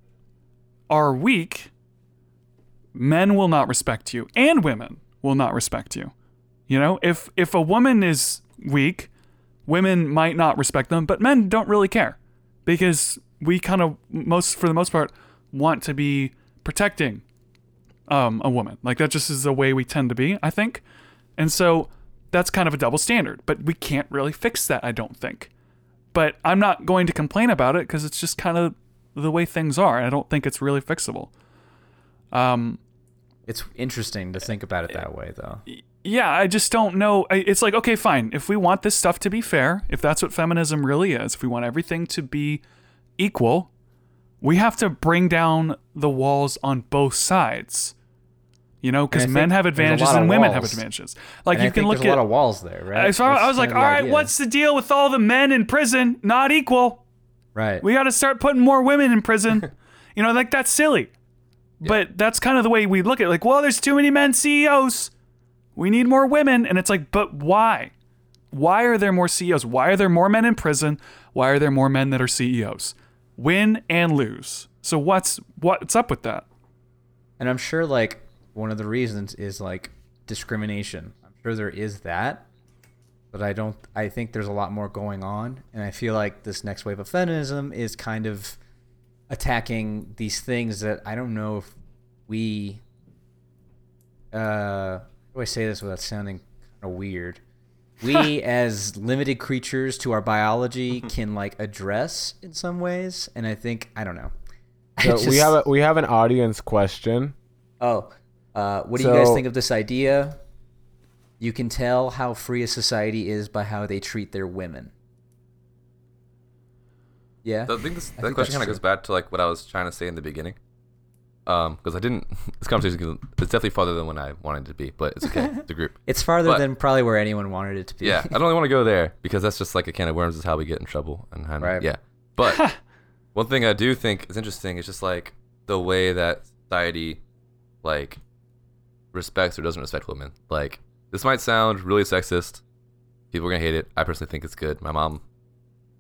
are weak, men will not respect you, and women will not respect you. You know, if if a woman is weak, women might not respect them, but men don't really care because we kind of most for the most part want to be protecting um, a woman. Like that just is the way we tend to be, I think. And so that's kind of a double standard, but we can't really fix that, I don't think. But I'm not going to complain about it because it's just kind of the way things are. I don't think it's really fixable. Um, It's interesting to think about it that way, though. yeah, I just don't know. It's like, okay, fine. If we want this stuff to be fair, if that's what feminism really is, if we want everything to be equal, we have to bring down the walls on both sides. You know, because men have advantages and women have advantages. Like And you I can look there's a at. lot of walls there, right? As far, I was like, all right, idea. what's the deal with all the men in prison not equal? right? We got to start putting more women in prison. (laughs) you know, like that's silly. But that's kind of the way we look at it. Like, well, there's too many men CEOs. We need more women. And it's like, but why? Why are there more CEOs? Why are there more men in prison? Why are there more men that are CEOs? Win and lose. So what's what's up with that? And I'm sure like one of the reasons is like discrimination. I'm sure there is that, but I don't. I think there's a lot more going on, and I feel like this next wave of feminism is kind of attacking these things that I don't know if we. Uh, how do I say this without sounding kind of weird? We, (laughs) as limited creatures to our biology, can like address in some ways, and I think I don't know. (laughs) I So we have a, we have an audience question. Oh, uh, what do you guys think of this idea? You can tell how free a society is by how they treat their women. Yeah. I think this, that think question kind of goes back to like what I was trying to say in the beginning. Um, because I didn't. (laughs) This conversation is it's definitely farther than when I wanted it to be, but it's okay. the group. (laughs) It's farther But- than probably where anyone wanted it to be. Yeah, I don't really (laughs) want to go there because that's just like a can of worms. Is how we get in trouble and how, Right. yeah. But one thing I do think is interesting is just like the way that society like respects or doesn't respect women. Like this might sound really sexist. People are gonna hate it. I personally think it's good. My mom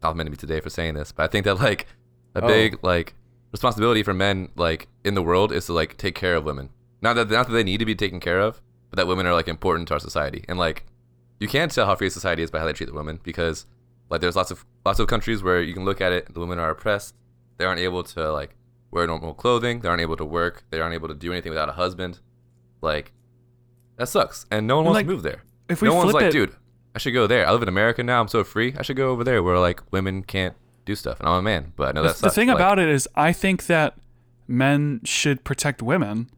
complimented me today for saying this, but I think that like a Oh. big like responsibility for men like in the world is to like take care of women. Not that not that they need to be taken care of, but that women are like important to our society. And like you can't tell how free a society is by how they treat the women because like there's lots of lots of countries where you can look at it, the women are oppressed. They aren't able to like wear normal clothing. They aren't able to work. They aren't able to do anything without a husband. Like that sucks, and no one wants like, to move there. if we no one's flip like, it- dude, I should go there. I live in America now. I'm so free. I should go over there where like women can't do stuff, and I'm a man. But I know The, the thing Like, about it is, I think that men should protect women,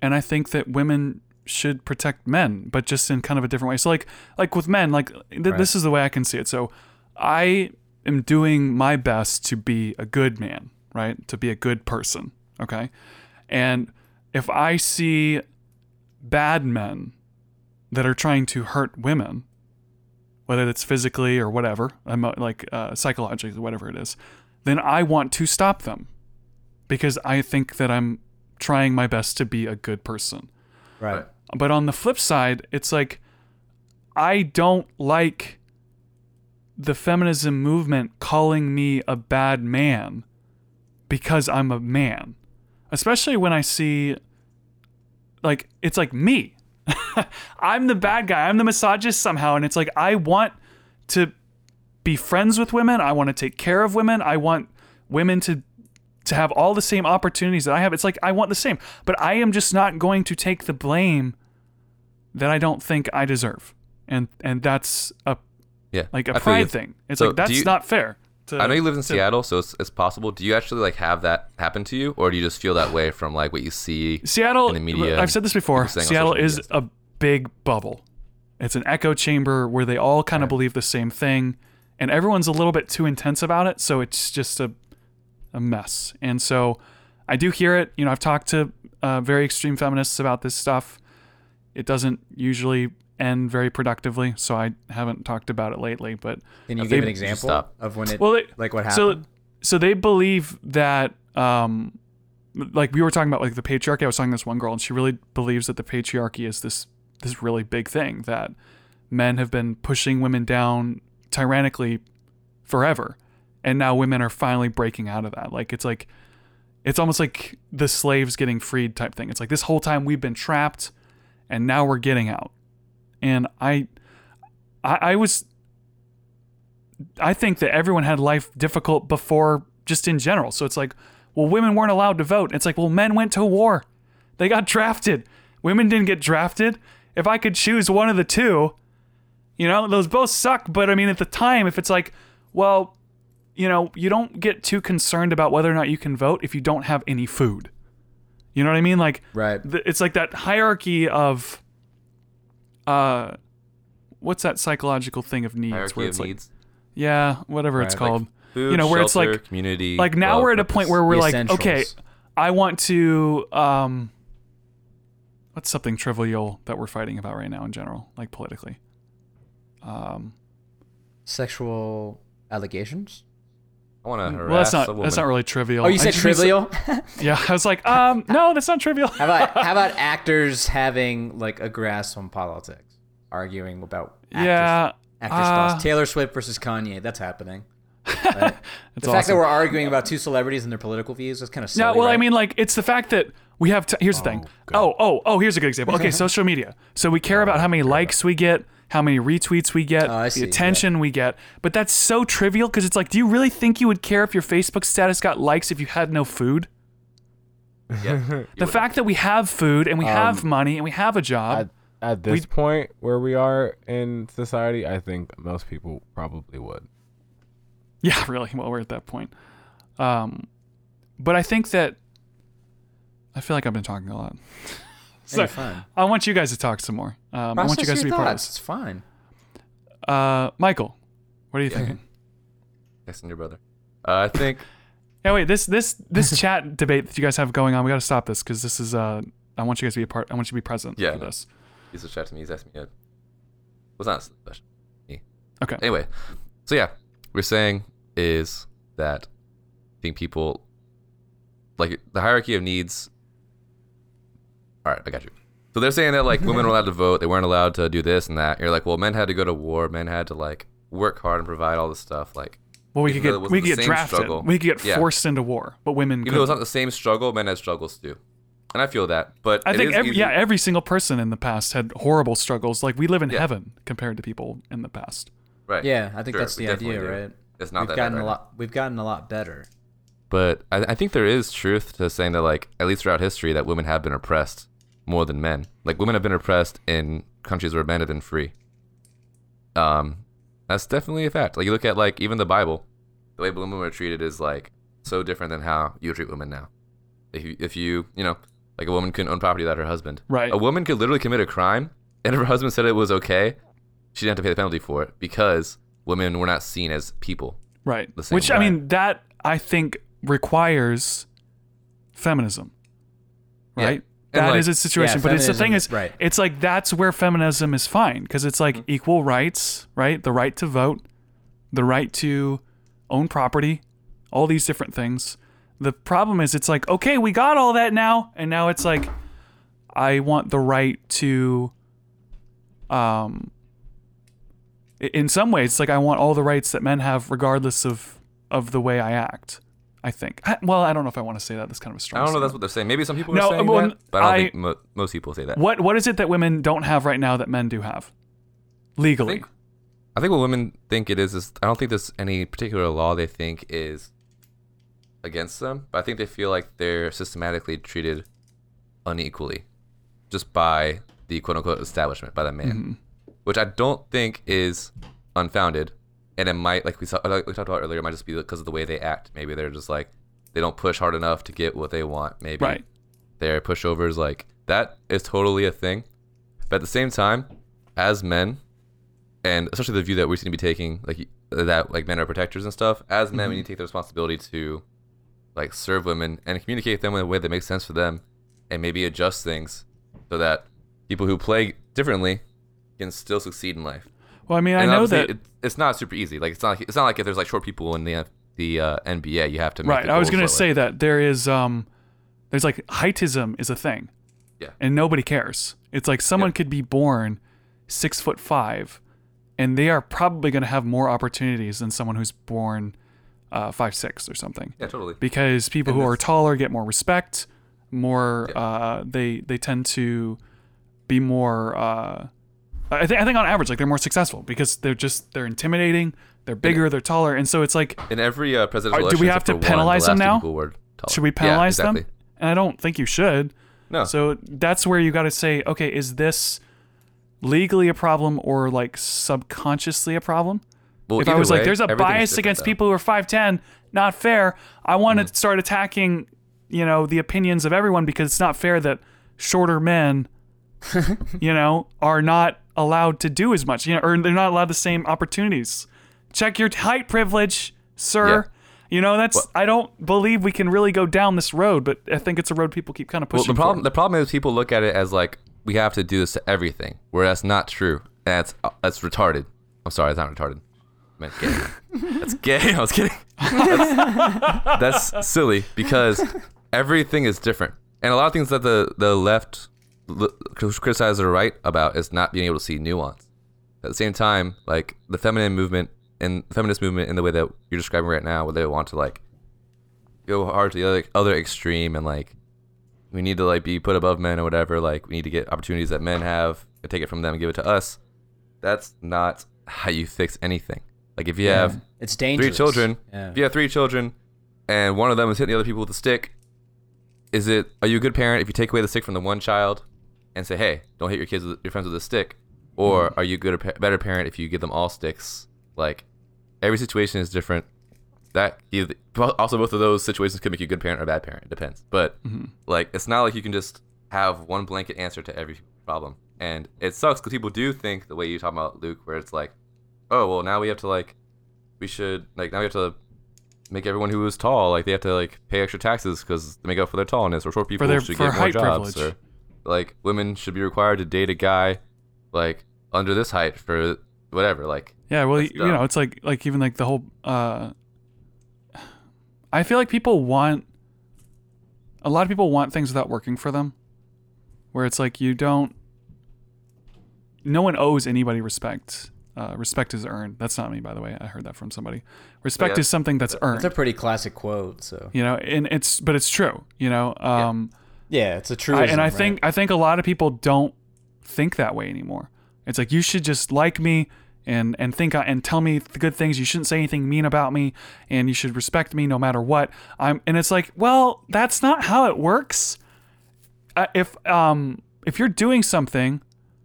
and I think that women should protect men, but just in kind of a different way. So, like, like with men, like th- this is the way I can see it. So, I am doing my best to be a good man, right? To be a good person, okay? And if I see bad men that are trying to hurt women, whether it's physically or whatever, like uh, psychologically, whatever it is, then I want to stop them because I think that I'm trying my best to be a good person. Right. But on the flip side, it's like I don't like the feminism movement calling me a bad man because I'm a man. Especially when I see like it's like me. (laughs) I'm the bad guy. I'm the misogynist somehow and it's like I want to be friends with women. I want to take care of women. I want women to to have all the same opportunities that I have. It's like I want the same, but I am just not going to take the blame that I don't think I deserve. And and that's a yeah, like a I pride thing. It's So, like that's you- not fair. To, I know you live in to- Seattle, so it's, it's possible. Do you actually like have that happen to you, or do you just feel that way from like what you see? Seattle. in the media I've said this before. people saying on Seattle is a big bubble. It's an echo chamber where they all kind of believe the same thing, and everyone's a little bit too intense about it. So it's just a a mess. And so I do hear it. You know, I've talked to uh, very extreme feminists about this stuff. It doesn't usually end very productively, so I haven't talked about it lately. But Can you They- give an example stop. of when it well, they, like what so happened? so they believe that um like we were talking about like the patriarchy i was talking to this one girl and she really believes that the patriarchy is this this really big thing that men have been pushing women down tyrannically forever and now women are finally breaking out of that like it's like it's almost like the slaves getting freed type thing it's like this whole time we've been trapped and now we're getting out and i i, I was I think that everyone had life difficult before, just in general. So it's like, well, women weren't allowed to vote. It's like, well, men went to war. They got drafted. Women didn't get drafted. If I could choose one of the two, you know, those both suck. But I mean, at the time, if it's like, well, you know, you don't get too concerned about whether or not you can vote if you don't have any food. You know what I mean? Like, Right. th- it's like that hierarchy of, uh, what's that psychological thing of needs? Hierarchy where of it's like, needs. yeah, whatever it's Right, like called. Food, you know, where it's like- community. like now love, we're at a point where we're The like, okay. I want to um what's something trivial that we're fighting about right now in general, like politically. Um Sexual allegations? I want to harass well that's a not woman. that's not really trivial. Oh, you I said just mean- trivial? (laughs) yeah, I was like, um (laughs) no, that's not trivial. how about how about (laughs) actors having like a grasp on politics, arguing about actors, yeah. actors' uh. Taylor Swift versus Kanye. That's happening. Right? It's the fact that we're arguing about two celebrities and their political views is kind of silly. No, well, I mean, like, it's the fact that we have. T- here's the thing. Oh, oh, oh. Here's a good example. Okay, social media. So we care about how many likes we get, how many retweets we get, Oh, the see, attention we get. But that's so trivial because it's like, do you really think you would care if your Facebook status got likes if you had no food? Yeah. (laughs) The fact that we have food and we Um, have money and we have a job. At, at this point where we are in society, I think most people probably would. (laughs) Yeah, really. Well, we're at that point. Um, but I think that I feel like I've been talking a lot. Hey, so fine. I want you guys to talk some more. Um, I want you guys to be your part of this. It's fine. Uh, Michael, what are you thinking? Texting your brother. Uh, I think (laughs) Yeah, wait. This this this (laughs) chat debate that you guys have going on, we got to stop this because this is. uh I want you guys to be a part. I want you to be present Yeah, for no. this. He's a chat to me. He's asking me. A, was not a question. Me. Okay. Anyway, so yeah, we're saying is that I think people like the hierarchy of needs. All right, I got you. So they're saying that like women were allowed to vote, they weren't allowed to do this and that. You're like, well, men had to go to war, men had to like work hard and provide all this stuff. Like, Well, we could get we could get drafted. struggle. We could get Yeah. forced into war, but women. even though it's couldn't. the same struggle, men had struggles too. And I feel that, but I it think is every, easy- yeah, every single person in the past had horrible struggles. Like we live in Yeah. heaven compared to people in the past. right. Yeah, I think Sure, that's the idea, do. right? It's not we've that gotten bad a lot. We've gotten a lot better. But I, I think there is truth to saying that, like, at least throughout history, that women have been oppressed more than men. Like, women have been oppressed in countries where men have been free. Um, that's definitely a fact. Like, you look at like even the Bible, the way women were treated is like so different than how you treat women now. If you, if you, you know, like a woman couldn't own property without her husband. Right. A woman could literally commit a crime, and if her husband said it was okay, she didn't have to pay the penalty for it because women were not seen as people. Right. Which I mean, that I think requires feminism. Right. That like- is a situation, Yeah, but it's the thing is, right. it's like that's where feminism is fine because it's like Mm-hmm. equal rights, right? The right to vote, the right to own property, all these different things. The problem is, it's like okay, we got all that now, and now it's like I want the right to, um, in some ways, it's like I want all the rights that men have, regardless of of the way I act. I think. I, well, I don't know if I want to say that. That's kind of a strong. I don't know. That's what they're saying. Maybe some people No, are saying well, that, but I don't I- think mo- most people say that. What what is it that women don't have right now that men do have? Legally. think- I think what women think it is is I don't think there's any particular law they think is against them, but I think they feel like they're systematically treated unequally just by the quote unquote establishment, by the man, Mm-hmm. which I don't think is unfounded. And it might, like we, saw, like we talked about earlier, it might just be because of the way they act. Maybe they're just like, they don't push hard enough to get what they want. Maybe Right. their pushovers, like, that is totally a thing. But at the same time, as men, and especially the view that we seem to be taking, like that, like men are protectors and stuff. As men, we mm-hmm. need to take the responsibility to, like, serve women and communicate with them in a way that makes sense for them, and maybe adjust things so that people who play differently can still succeed in life. Well, I mean, I know that. it, it's not super easy. Like, it's not. Like, it's not like if there's like short people in the the uh, NBA, you have to. Make right. I was gonna say that there is um, there's like heightism is a thing. Yeah. And nobody cares. It's like someone Yeah. could be born six foot five, and they are probably gonna have more opportunities than someone who's born uh, five six or something. Yeah, totally. because people And who are taller get more respect more Yeah. uh, they they tend to be more uh, I think I think on average like they're more successful because they're just they're intimidating they're bigger they're taller and so it's like In every uh, presidential Uh, do we have to for one, the penalize them now? taller. should we Yeah, penalize exactly. them and I don't think you should No. so that's where you got to say okay is this legally a problem or like subconsciously a problem well, if I was like, there's a bias against though. people who are 5'10, not fair. I want Mm-hmm. to start attacking, you know, the opinions of everyone because it's not fair that shorter men, (laughs) you know, are not allowed to do as much, you know, or they're not allowed the same opportunities. Check your height privilege, sir. You know, that's I don't believe we can really go down this road, but I think it's a road people keep kind of Well, pushing. the problem for. the problem is people look at it as like we have to do this to everything, where that's not true. That's uh, that's retarded. I'm sorry, that's not retarded. I meant gay. (laughs) that's gay. I was kidding. That's, (laughs) that's silly because everything is different, and a lot of things that the the left l- criticize the right about is not being able to see nuance. At the same time, like the feminine movement and feminist movement in the way that you're describing right now, where they want to like go hard to the other, other extreme and like we need to like be put above men or whatever. Like we need to get opportunities that men have and take it from them and give it to us. That's not how you fix anything. Like if you have It's three children, Yeah. if you have three children, and one of them is hitting the other people with a stick, is it are you a good parent if you take away the stick from the one child and say, hey, don't hit your kids with your friends with a stick, or mm-hmm. are you good pa- better parent if you give them all sticks? Like every situation is different. That either, also both of those situations could make you a good parent or a bad parent. It depends. But mm-hmm. like it's not like you can just have one blanket answer to every problem. And it sucks because people do think the way you talk about Luke, where it's like, oh well, now we have to like, we should like now we have to make everyone who is tall like they have to like pay extra taxes because they make up for their tallness, or short people their- should for get more jobs, privilege. or like women should be required to date a guy like under this height for whatever. Like Yeah, well, That's you know, it's like like even like the whole. uh I feel like people want. A lot of people want things without working for them, where it's like you don't. No one owes anybody respect. Uh, respect is earned. That's not me, by the way. I heard that from somebody. Respect Yeah. is something that's earned. It's a pretty classic quote. So you know, and it's but it's true. You know, um, yeah, it's a true. And I think I think a lot of people don't think that way anymore. It's like you should just like me and and think I, and tell me the good things. You shouldn't say anything mean about me, and you should respect me no matter what. I'm and it's like, well, that's not how it works. Uh, if um if you're doing something,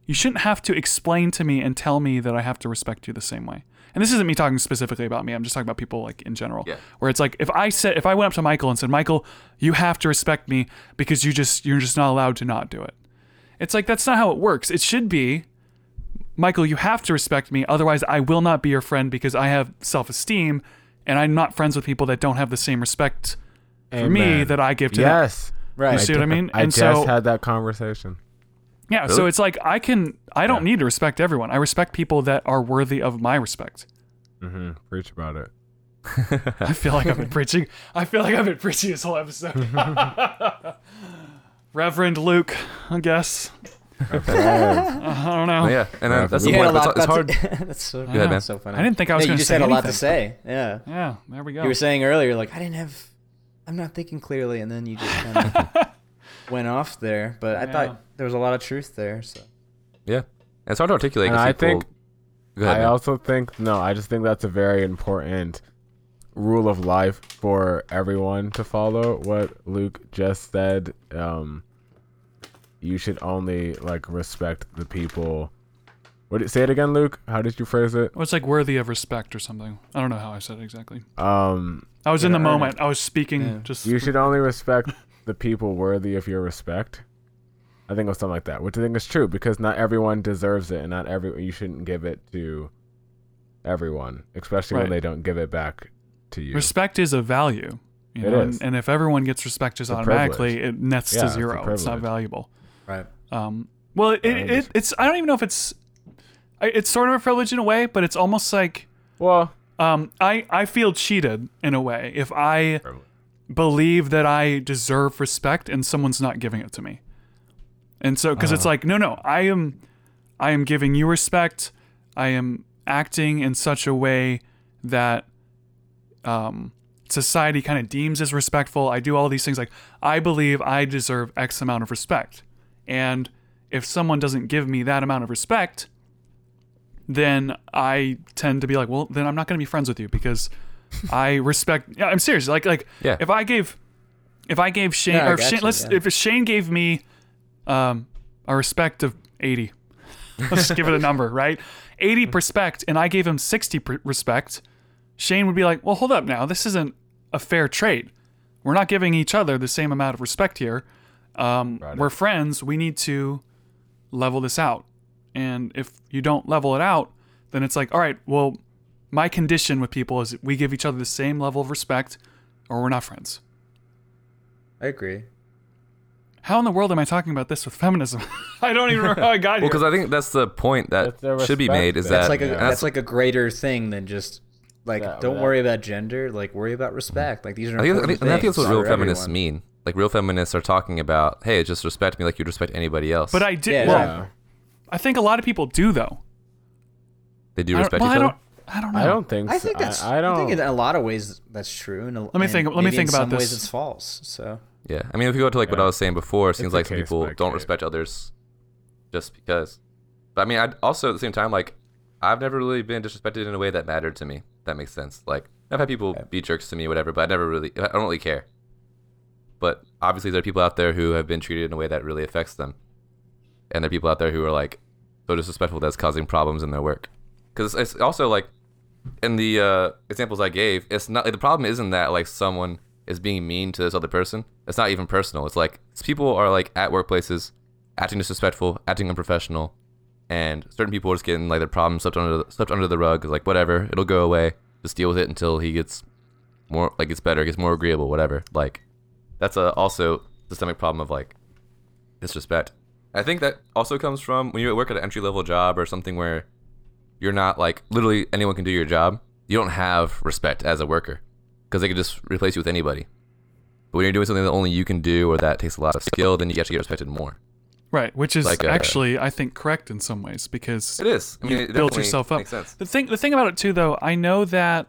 you shouldn't have to explain to me and tell me that I have to respect you the same way. And this isn't me talking specifically about me. I'm just talking about people like in general. Yeah. Where it's like if I said if I went up to Michael and said, "Michael, you have to respect me because you just you're just not allowed to not do it." It's like that's not how it works. It should be Michael, you have to respect me otherwise I will not be your friend because I have self-esteem and I'm not friends with people that don't have the same respect for me that I give to them. Yes. right. You see what I mean? I and just so had that conversation. Yeah, so it's like I can I don't need to respect everyone. I respect people that are worthy of my respect. hmm Preach about it. I feel like I've been (laughs) preaching. I feel like I've been preaching this whole episode. (laughs) Reverend Luke, I guess. Yeah. (laughs) I don't know. oh, yeah, and then that's the you point. lot. It's, it's that's, hard. that's so, ahead, man. so funny. I didn't think I was Yeah, going you to just say had a lot to say. Yeah. Yeah, there we go. You were saying earlier, like I didn't have, I'm not thinking clearly, and then you just kind of went off there. But I Yeah. thought there was a lot of truth there. So Yeah, and it's hard to articulate. And 'cause I people- think ahead, I man. also think no, I just think that's a very important rule of life for everyone to follow. What Luke just said, um, you should only like respect the people. What did say it again, Luke? How did you phrase it? Well, it's like worthy of respect or something. I don't know how I said it exactly. Um, I was in the moment. I was speaking. Yeah. Just you should only respect the people worthy of your respect. I think it was something like that, which I think is true because not everyone deserves it, and not every you shouldn't give it to everyone, especially Right. when they don't give it back to you. respect is a value. You It know, is. And, and if everyone gets respect just a automatically, it nets Yeah, to zero. It's, not valuable. right. Um, well, it, Yeah, it, it's I don't even know if it's it's sort of a privilege in a way, but it's almost like well, um, I I feel cheated in a way if I Privilege. Believe that I deserve respect and someone's not giving it to me. And so because Uh-huh. it's like no no I am I am giving you respect. I am acting in such a way that um, society kind of deems as respectful. I do all these things like I believe I deserve X amount of respect. And if someone doesn't give me that amount of respect, then I tend to be like, well, then I'm not going to be friends with you because I respect. I'm serious. Like, like Yeah. if I gave, if I gave Shayne, Yeah, I or if Shayne, gotcha, let's, yeah. if Shayne gave me, um, a respect of 80, let's just give it a number, right? 80 (laughs) respect, and I gave him 60 respect. Shayne would be like, well, hold up now. This isn't a fair trade. We're not giving each other the same amount of respect here. Um, Right. we're friends. We need to level this out. And if you don't level it out, then it's like, all right, well, my condition with people is we give each other the same level of respect or we're not friends. I agree. How in the world am I talking about this with feminism? (laughs) I don't even remember how I got you. Well, here. because I think that's the point that the should be made is thing. that That's like a yeah. and that's like a greater thing than just like Yeah, don't but worry about gender. Like worry about respect. Like these are I think, I important think, and I think that's what real feminists everyone. mean. Like real feminists are talking about, hey, just respect me like you'd respect anybody else. but I did. Yeah, well, yeah. I think a lot of people do though. they do I don't, respect well, each I other. Don't. I don't know. I don't think. I think that's. I, I don't. think in a lot of ways that's true. And Let me think- let me think about in some ways this. it's false. So Yeah, I mean, if you go to like what I was saying before, it seems It's like some people don't case. respect others just because. But I mean, I also at the same time like I've never really been disrespected in a way that mattered to me. That makes sense. Like I've had people be jerks to me, whatever, but I never really, I don't really care. But obviously, there are people out there who have been treated in a way that really affects them, and there are people out there who are like so disrespectful that's causing problems in their work. Because it's also like in the uh, examples I gave, it's not the problem isn't that like someone is being mean to this other person. It's not even personal. It's like people are like at workplaces acting disrespectful, acting unprofessional, and certain people are just getting like their problems swept under the, swept under the rug. It's like whatever, it'll go away. Just deal with it until he gets more like gets better, gets more agreeable, whatever. Like that's a also systemic problem of like disrespect. I think that also comes from when you work at an entry level job or something where you're not like literally anyone can do your job. You don't have respect as a worker because they can just replace you with anybody. But when you're doing something that only you can do or that takes a lot of skill, then you actually get respected more. Right, which is Like a- actually I think correct in some ways because It is. I mean, you it build yourself up. Makes sense. The thing, the thing about it too, though, I know that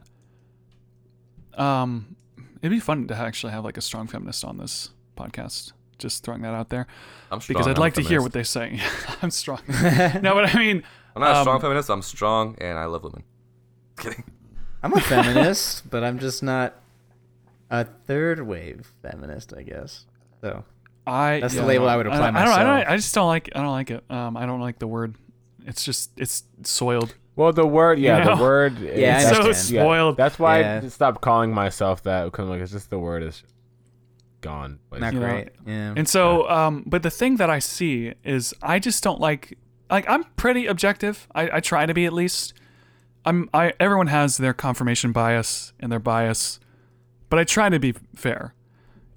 um, it'd be fun to actually have like a strong feminist on this podcast. Just throwing that out there I'm strong. because I'd I'm like to hear what they say. (laughs) I'm strong. (laughs) no, but I mean, I'm not a strong um, feminist. I'm strong and I love women. (laughs) Kidding. I'm a feminist, (laughs) but I'm just not a third wave feminist, I guess. So I That's the label no, I would apply I, don't, I don't. myself. I just don't like. I don't like it. Um, I don't like the word. It's just it's soiled. Well, the word, yeah, You the know? word. (laughs) Yeah, I is- so understand. yeah, spoiled. that's why Yeah. I stopped calling myself that because like it's just the word is gone. not basically. Know, great. Yeah. And so, um, but the thing that I see is I just don't like. Like I'm pretty objective. I, I try to be at least. I'm. I everyone has their confirmation bias and their bias, but I try to be fair.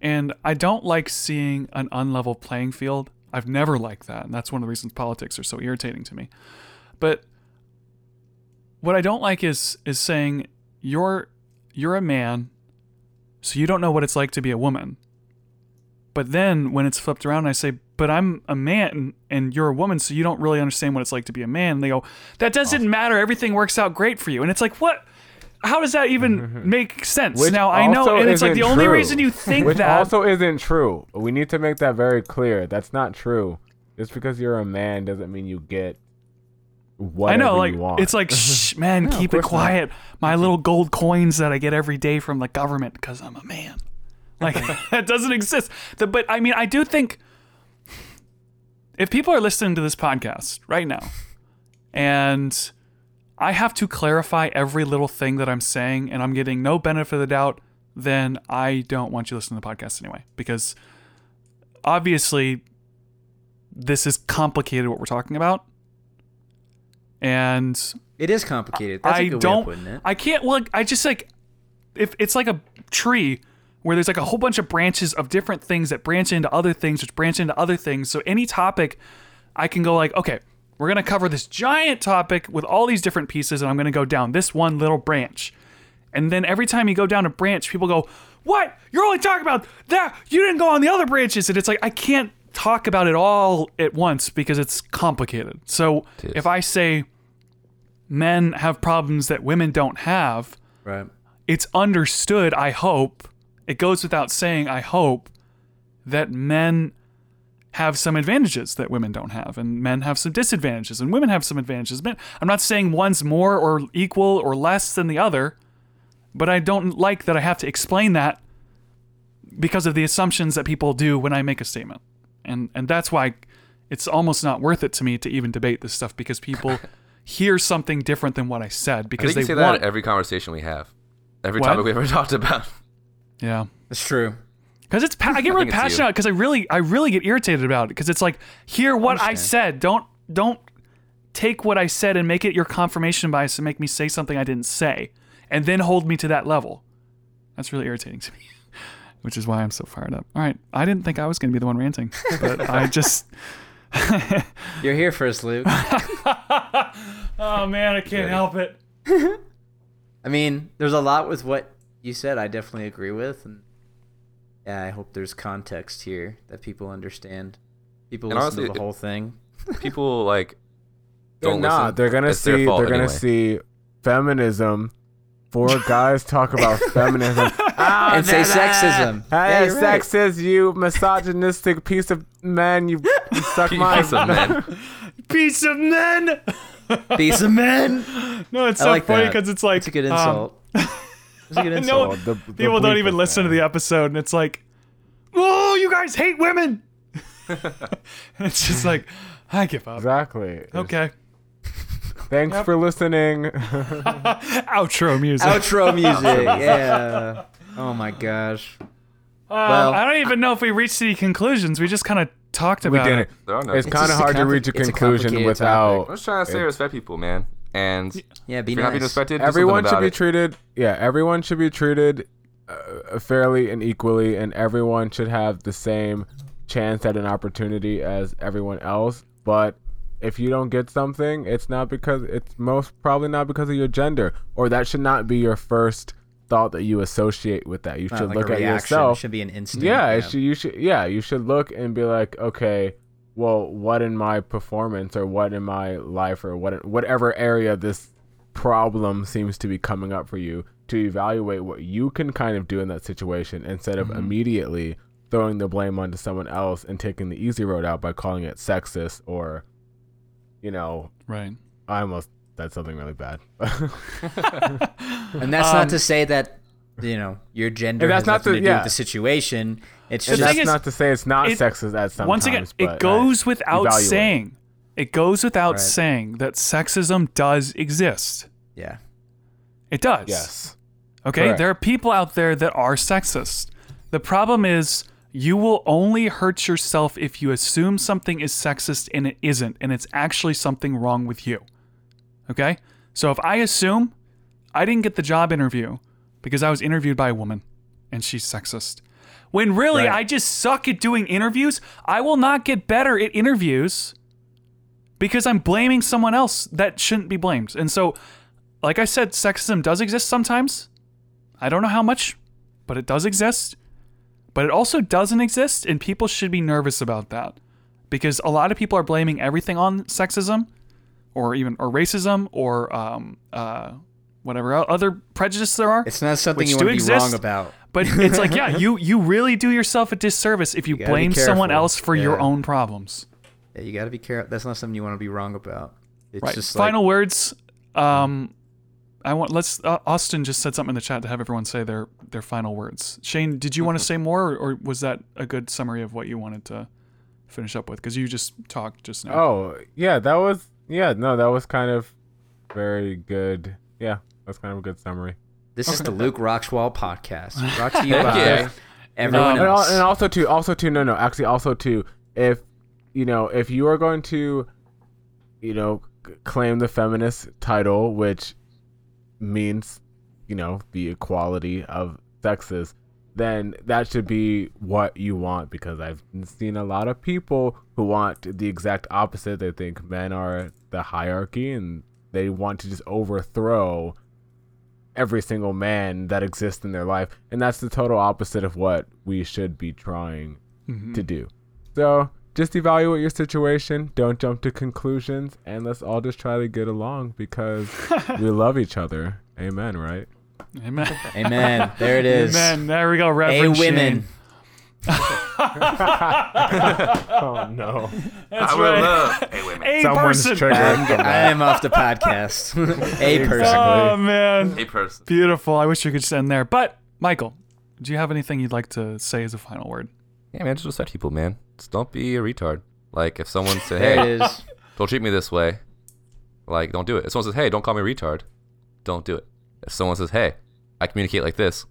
And I don't like seeing an unlevel playing field. I've never liked that, and that's one of the reasons politics are so irritating to me. But what I don't like is is saying you're you're a man, so you don't know what it's like to be a woman. But then when it's flipped around, I say, "But I'm a man and you're a woman, so you don't really understand what it's like to be a man." And they go, "That doesn't matter. Everything works out great for you." And it's like, what? How does that even (laughs) make sense? Which now I know, and it's like the only reason you think Which that. also isn't true. We need to make that very clear. That's not true. Just because you're a man doesn't mean you get I know, like you want. it's like, (laughs) shh, man, No, keep it course not. quiet. My little gold coins that I get every day from the government because I'm a man. Like (laughs) that doesn't exist. The, but I mean, I do think if people are listening to this podcast right now, and I have to clarify every little thing that I'm saying, and I'm getting no benefit of the doubt, then I don't want you to listen to the podcast anyway, because obviously this is complicated what we're talking about. And it is complicated. That's a I good don't. way of putting it. I can't. Well, I just like if it's like a tree where there's like a whole bunch of branches of different things that branch into other things, which branch into other things. So any topic, I can go like, okay, we're gonna cover this giant topic with all these different pieces, and I'm gonna go down this one little branch. And then every time you go down a branch, people go, "What? You're only talking about that? You didn't go on the other branches." And it's like I can't talk about it all at once because it's complicated. So if I say men have problems that women don't have, right. it's understood, I hope, it goes without saying, I hope, that men have some advantages that women don't have, and men have some disadvantages, and women have some advantages. Men, I'm not saying one's more or equal or less than the other, but I don't like that I have to explain that because of the assumptions that people do when I make a statement. And and that's why it's almost not worth it to me to even debate this stuff because people (laughs) hear something different than what I said I because you they say want that every conversation we have, every What? topic we ever (laughs) talked about. Yeah. That's true. Because it's pa- I get (laughs) really it's you. passionate because I really I really get irritated about it because it's like hear what I Understand. said don't don't take what I said and make it your confirmation bias and make me say something I didn't say and then hold me to that level. That's really irritating to me, (laughs) which is why I'm so fired up. All right, I didn't think I was going to be the one ranting, but (laughs) I just You're here for first, Luke. oh man I can't help it. I mean, there's a lot with what you said. I definitely agree with, and yeah, I hope there's context here that people understand. People And listen to honestly, the whole thing. (laughs) People like they're don't not. listen. They're gonna It's see. fault They're gonna anyway. see feminism. Four guys talk about (laughs) feminism (laughs) Ah, And say nah, nah. sexism. Hey, Yeah, you're right. sexist, you misogynistic piece of man. You, you suck my. Piece of men. Piece of men. Piece of men. No, it's I so like funny because it's like It's a good um, insult. It's a good (laughs) No, insult. Oh, the- the people don't even is listen to the episode, and it's like, oh, you guys hate women. (laughs) it's just like, I give up. Exactly. Okay. Thanks for listening. (laughs) Outro music. Outro music. Yeah. Oh my gosh. Uh, well- I don't even know if we reached any conclusions. We just kind of talked about we about didn't. it. There are no. It's It's kind of just a hard to reach a it's a conclusion complicated without. I'm just trying to say respect people, man. And Yeah, be if you're not being respected, Everyone should be it. treated. Yeah, everyone should be treated uh, fairly and equally, and everyone should have the same chance at an opportunity as everyone else. But if you don't get something, it's not because it's most probably not because of your gender, or that should not be your first thought that you associate with that. You Not should like look a at reaction. It yourself. should be an instinct. Yeah, it should, you should. Yeah, you should look and be like, okay, well, what in my performance or what in my life or what whatever area this problem seems to be coming up for you to evaluate what you can kind of do in that situation instead of immediately throwing the blame onto someone else and taking the easy road out by calling it sexist or, you know, Right. I almost said something really bad. (laughs) And that's Um, not to say that you know your gender And has that's not nothing to- to do yeah. with the situation. It's and just that's is, not to say it's not it- sexist at sometimes. Once again, it uh, goes without evaluate. saying. It goes without Right. saying that sexism does exist. yeah. It does. Yes. Okay, Correct. there are people out there that are sexist. The problem is you will only hurt yourself if you assume something is sexist and it isn't, and it's actually something wrong with you. Okay? So if I assume I didn't get the job interview because I was interviewed by a woman and she's sexist, when really Right. I just suck at doing interviews, I will not get better at interviews because I'm blaming someone else that shouldn't be blamed. And so, like I said, sexism does exist sometimes. I don't know how much, but it does exist. But it also doesn't exist, and people should be nervous about that because a lot of people are blaming everything on sexism, or even or racism, or um, uh, whatever other prejudice there are. It's not something you do want to be exist. wrong about. But it's like, yeah, (laughs) you you really do yourself a disservice if you, gotta blame someone else for your own problems. Yeah, you got to be careful. That's not something you want to be wrong about. It's Right. just Final like, words. Um, I want let's. Uh, Austin just said something in the chat to have everyone say their their final words. Shayne, did you want to say more, or, or was that a good summary of what you wanted to finish up with? Because you just talked just now. Oh, yeah, that was yeah, no, that was kind of very good. Yeah, that's kind of a good summary. this is the Luke Rockswold podcast, (laughs) brought to you by yeah. everyone Um, And, else. and also too, also too, no, no, actually, also too, if you know, if you are going to, you know, claim the feminist title, which means, you know, the equality of sexes, then that should be what you want because I've seen a lot of people who want the exact opposite. They think men are the hierarchy and they want to just overthrow every single man that exists in their life. And that's the total opposite of what we should be trying mm-hmm. to do. So just evaluate your situation. Don't jump to conclusions. And let's all just try to get along because (laughs) we love each other. Amen, right? Amen. Amen. There it is. Amen. There we go. A women. Shayne. (laughs) Oh, no. That's I will right. Uh, love. (laughs) Hey, wait a minute. A Someone's person. triggered. I'm, I am off the podcast. (laughs) a person. Oh man. Hey, person. Beautiful. I wish you could just end there. But Michael, do you have anything you'd like to say as a final word? Yeah, man, just respect people, man. Just don't be a retard. Like, if someone said, There hey, it is. don't treat me this way, like, don't do it. If someone says, hey, don't call me a retard, don't do it. If someone says, hey, I communicate like this,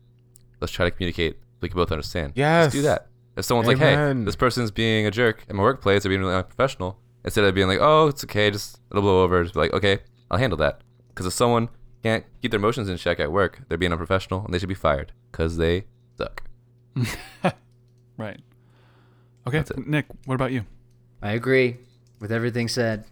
let's try to communicate so we can both understand. Yes. Let's do that. If someone's like, hey, Amen. this person's being a jerk in my workplace or being really unprofessional, instead of being like, oh, it's okay, just it'll blow over, just be like, okay, I'll handle that. Because if someone can't keep their emotions in check at work, they're being unprofessional and they should be fired because they suck. (laughs) Right. Okay, Nic, what about you? I agree with everything said.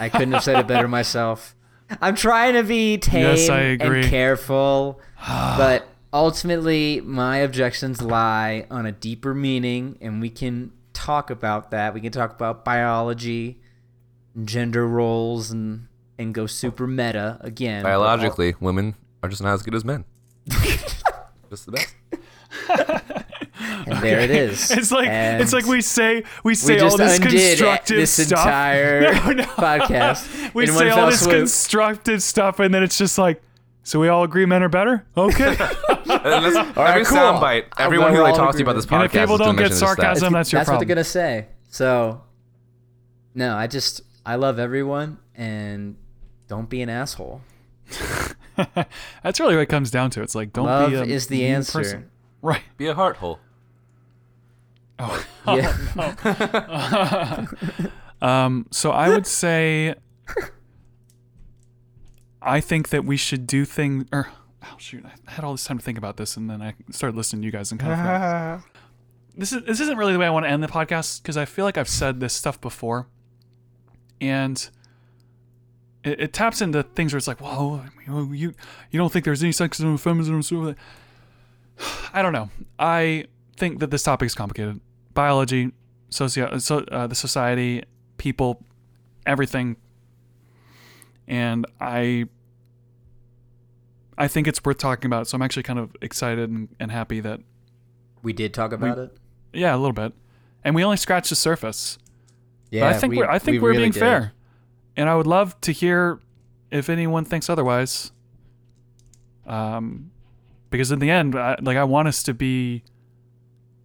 I couldn't have said it better (laughs) myself. I'm trying to be tame Yes, I agree. and careful, (sighs) but ultimately my objections lie on a deeper meaning, and we can talk about that. We can talk about biology, gender roles, and and go super meta again. but all- Biologically, women are just not as good as men. (laughs) just the best. and there it is. It's like And it's like we say we we say all this constructive this stuff. (laughs) entire No, no. podcast. (laughs) we say all this swoop. constructive stuff, and then it's just like, so we all agree men are better. Okay. And that's- (laughs) every cool. soundbite, I'm everyone who we're like talks to you about agreement. this And podcast if people don't get mention this sarcasm, that's your that's problem. what they're gonna say. So, no, I just I love everyone, and don't be an asshole. (laughs) That's really what it comes down to. It's like don't Love be a is the mean answer. person. Right. Be a heart hole. (laughs) Oh. Yeah. Um, so I would say I think that we should do things or oh shoot, I had all this time to think about this, and then I started listening to you guys and kind of. forgot. (laughs) this is this isn't really the way I want to end the podcast because I feel like I've said this stuff before, and it, it taps into things where it's like, whoa, you you you don't think there's any sexism or feminism? or So (sighs) I don't know. I think that this topic is complicated. Biology, socio, so, uh, the society, people, everything, and I. I think it's worth talking about. So I'm actually kind of excited and, and happy that We did talk about it. yeah, a little bit. And we only scratched the surface. Yeah, but I think we, we, are I think we we're really being did. fair. And I would love to hear if anyone thinks otherwise. Um because in the end, I, like I want us to be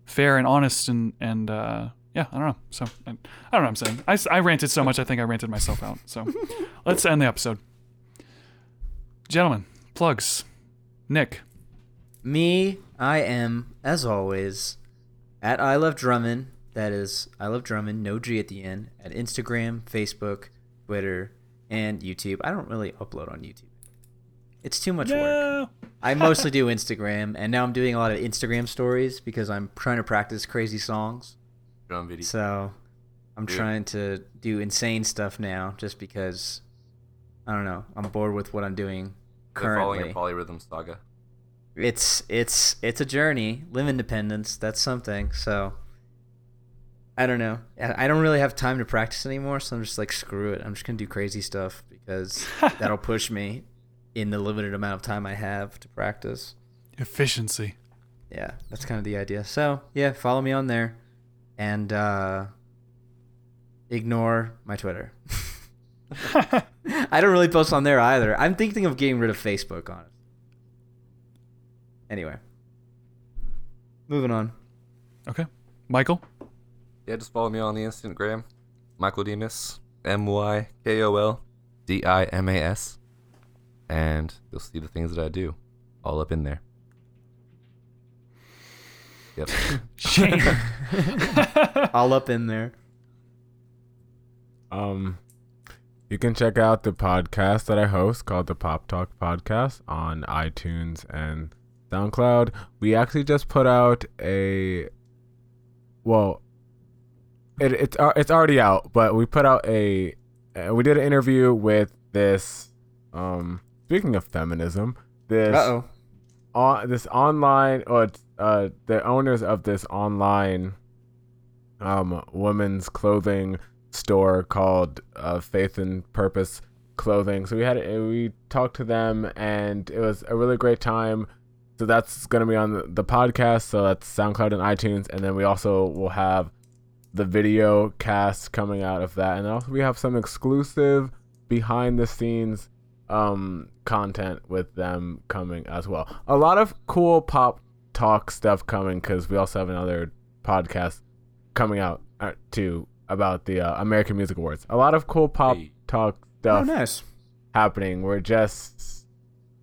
fair and honest and and uh yeah, I don't know. So I, I don't know what I'm saying. I, I ranted so much I think I ranted myself out. So (laughs) let's end the episode. Gentlemen, plugs. Nic. Me, I am, as always, at I Love Drummin. That is I Love Drummin, no G at the end, at Instagram, Facebook, Twitter, and YouTube. I don't really upload on YouTube. It's too much work. I mostly do Instagram, and now I'm doing a lot of Instagram stories because I'm trying to practice crazy songs. Drum video. So I'm Yeah. trying to do insane stuff now just because I don't know. I'm bored with what I'm doing They're following currently. your polyrhythm saga. it's it's it's a journey. Live independence. That's something. So I don't know. I I don't really have time to practice anymore, so I'm just like screw it. I'm just gonna do crazy stuff because (laughs) that'll push me in the limited amount of time I have to practice. Efficiency. Yeah, that's kind of the idea. So yeah, follow me on there, and uh, ignore my Twitter. (laughs) (laughs) I don't really post on there either. I'm thinking of getting rid of Facebook on it. Anyway, moving on. Okay. Michael? Yeah, just follow me on the Instagram. Michael Dimas. M Y K O L D I M A S. And you'll see the things that I do all up in there. Yep. (laughs) Shayne. (laughs) All up in there. Um, you can check out the podcast that I host called the Pop Talk Podcast on iTunes and SoundCloud. We actually just put out a, well, it, it's uh, it's already out, but we put out a, uh, we did an interview with this. Um, speaking of feminism, this Uh oh. on this online or uh the owners of this online um women's clothing store called uh, Faith and Purpose Clothing. So we had we talked to them and it was a really great time. So that's going to be on the, the podcast. So that's SoundCloud and iTunes, and then we also will have the video cast coming out of that, and also we have some exclusive behind the scenes um content with them coming as well. A lot of cool pop talk stuff coming because we also have another podcast coming out uh, too about the uh, American Music Awards. A lot of cool pop Hey. talk Oh, stuff nice. happening. We're just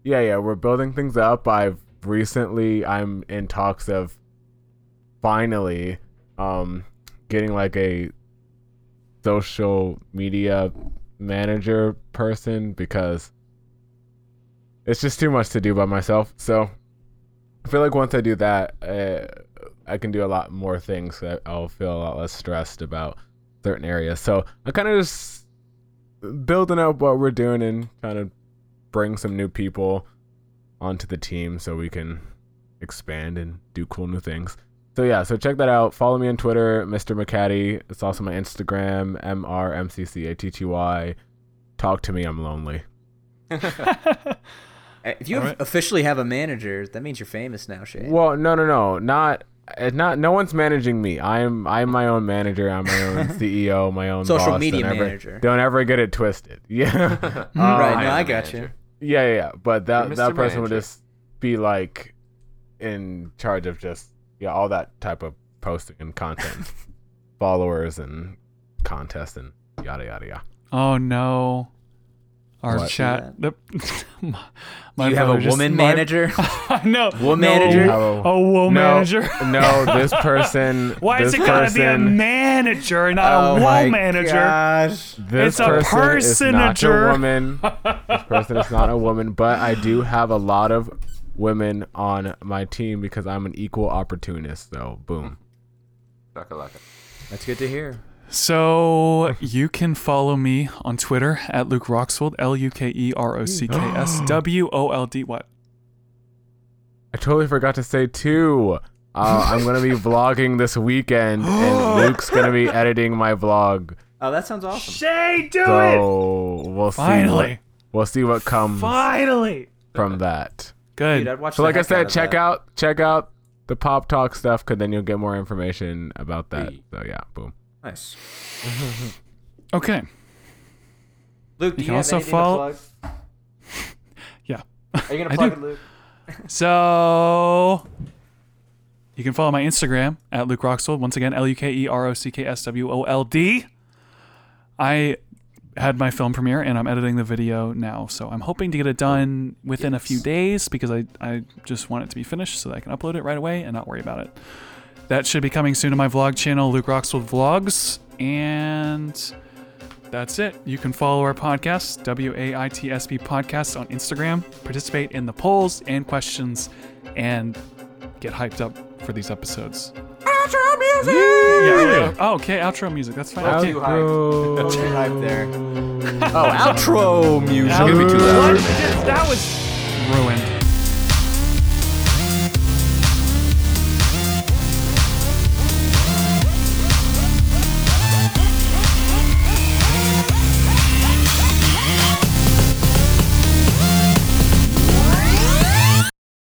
yeah, yeah, we're building things up. I've recently I'm in talks of finally um getting like a social media manager person because it's just too much to do by myself. So I feel like once I do that, uh, I can do a lot more things. That I'll feel a lot less stressed about certain areas. So I'm kind of just building up what we're doing and kind of bring some new people onto the team so we can expand and do cool new things. So yeah, so check that out. Follow me on Twitter, Mr. McCatty. It's also my Instagram, M R M C C A T T Y. Talk to me, I'm lonely. (laughs) If you All right. officially have a manager, that means you're famous now, Shayne. Well, no, no, no, not. It's not. No one's managing me. I'm. I'm my own manager. I'm my own (laughs) CEO. My own Social boss. media Don't ever- manager. Don't ever get it twisted. (laughs) Yeah. right, (laughs) Uh, no, I I am the got you. Yeah, yeah, yeah. But that that Mr. person would just be like in charge of just yeah all that type of posting and content, followers and contests and yada yada yada. Oh no. Our What? chat. The, (laughs) my, my you have a brother just- woman my- (laughs) manager? no, Woman no, manager? A woman no, manager. no, this person. (laughs) Why this is it gotta be a person, manager, not oh a woman manager? gosh. This It's a person is not a woman. this person is not a woman, but I do have a lot of women on my team because I'm an equal opportunist. Though, boom. That's good to hear. So you can follow me on Twitter at Luke Rockswold, L U K E R O C K S W O L D. What? (gasps) I totally forgot to say too. Uh, I'm gonna be (laughs) vlogging this weekend, and (gasps) Luke's gonna be editing my vlog. Oh, that sounds awesome. Shay, do So we'll see. Finally. What, we'll see what comes Finally. from that. Good. Dude, I'd watch So, like I said, of check that. out check out the pop talk stuff, cause then you'll get more information about that. So yeah, boom. Nice. okay. Luke, do You you, can have also anything follow- to plug? (laughs) Yeah. Are you gonna (laughs) I plug do. it, Luke? (laughs) So you can follow my Instagram at Luke Rockswold. Once again, L U K E R O C K S W O L D. I had my film premiere and I'm editing the video now. So I'm hoping to get it done within a few days because I, I just want it to be finished so that I can upload it right away and not worry about it. That should be coming soon to my vlog channel, Luke Rockswold Vlogs. And that's it. You can follow our podcast, W A I T S B Podcast, on Instagram, participate in the polls and questions, and get hyped up for these episodes. Outro music. Yeah, yeah. Oh, okay, outro music. That's fine. Outro. Okay. Too hyped. Too hyped there. Oh, Outro music. gonna be too loud. That was ruined.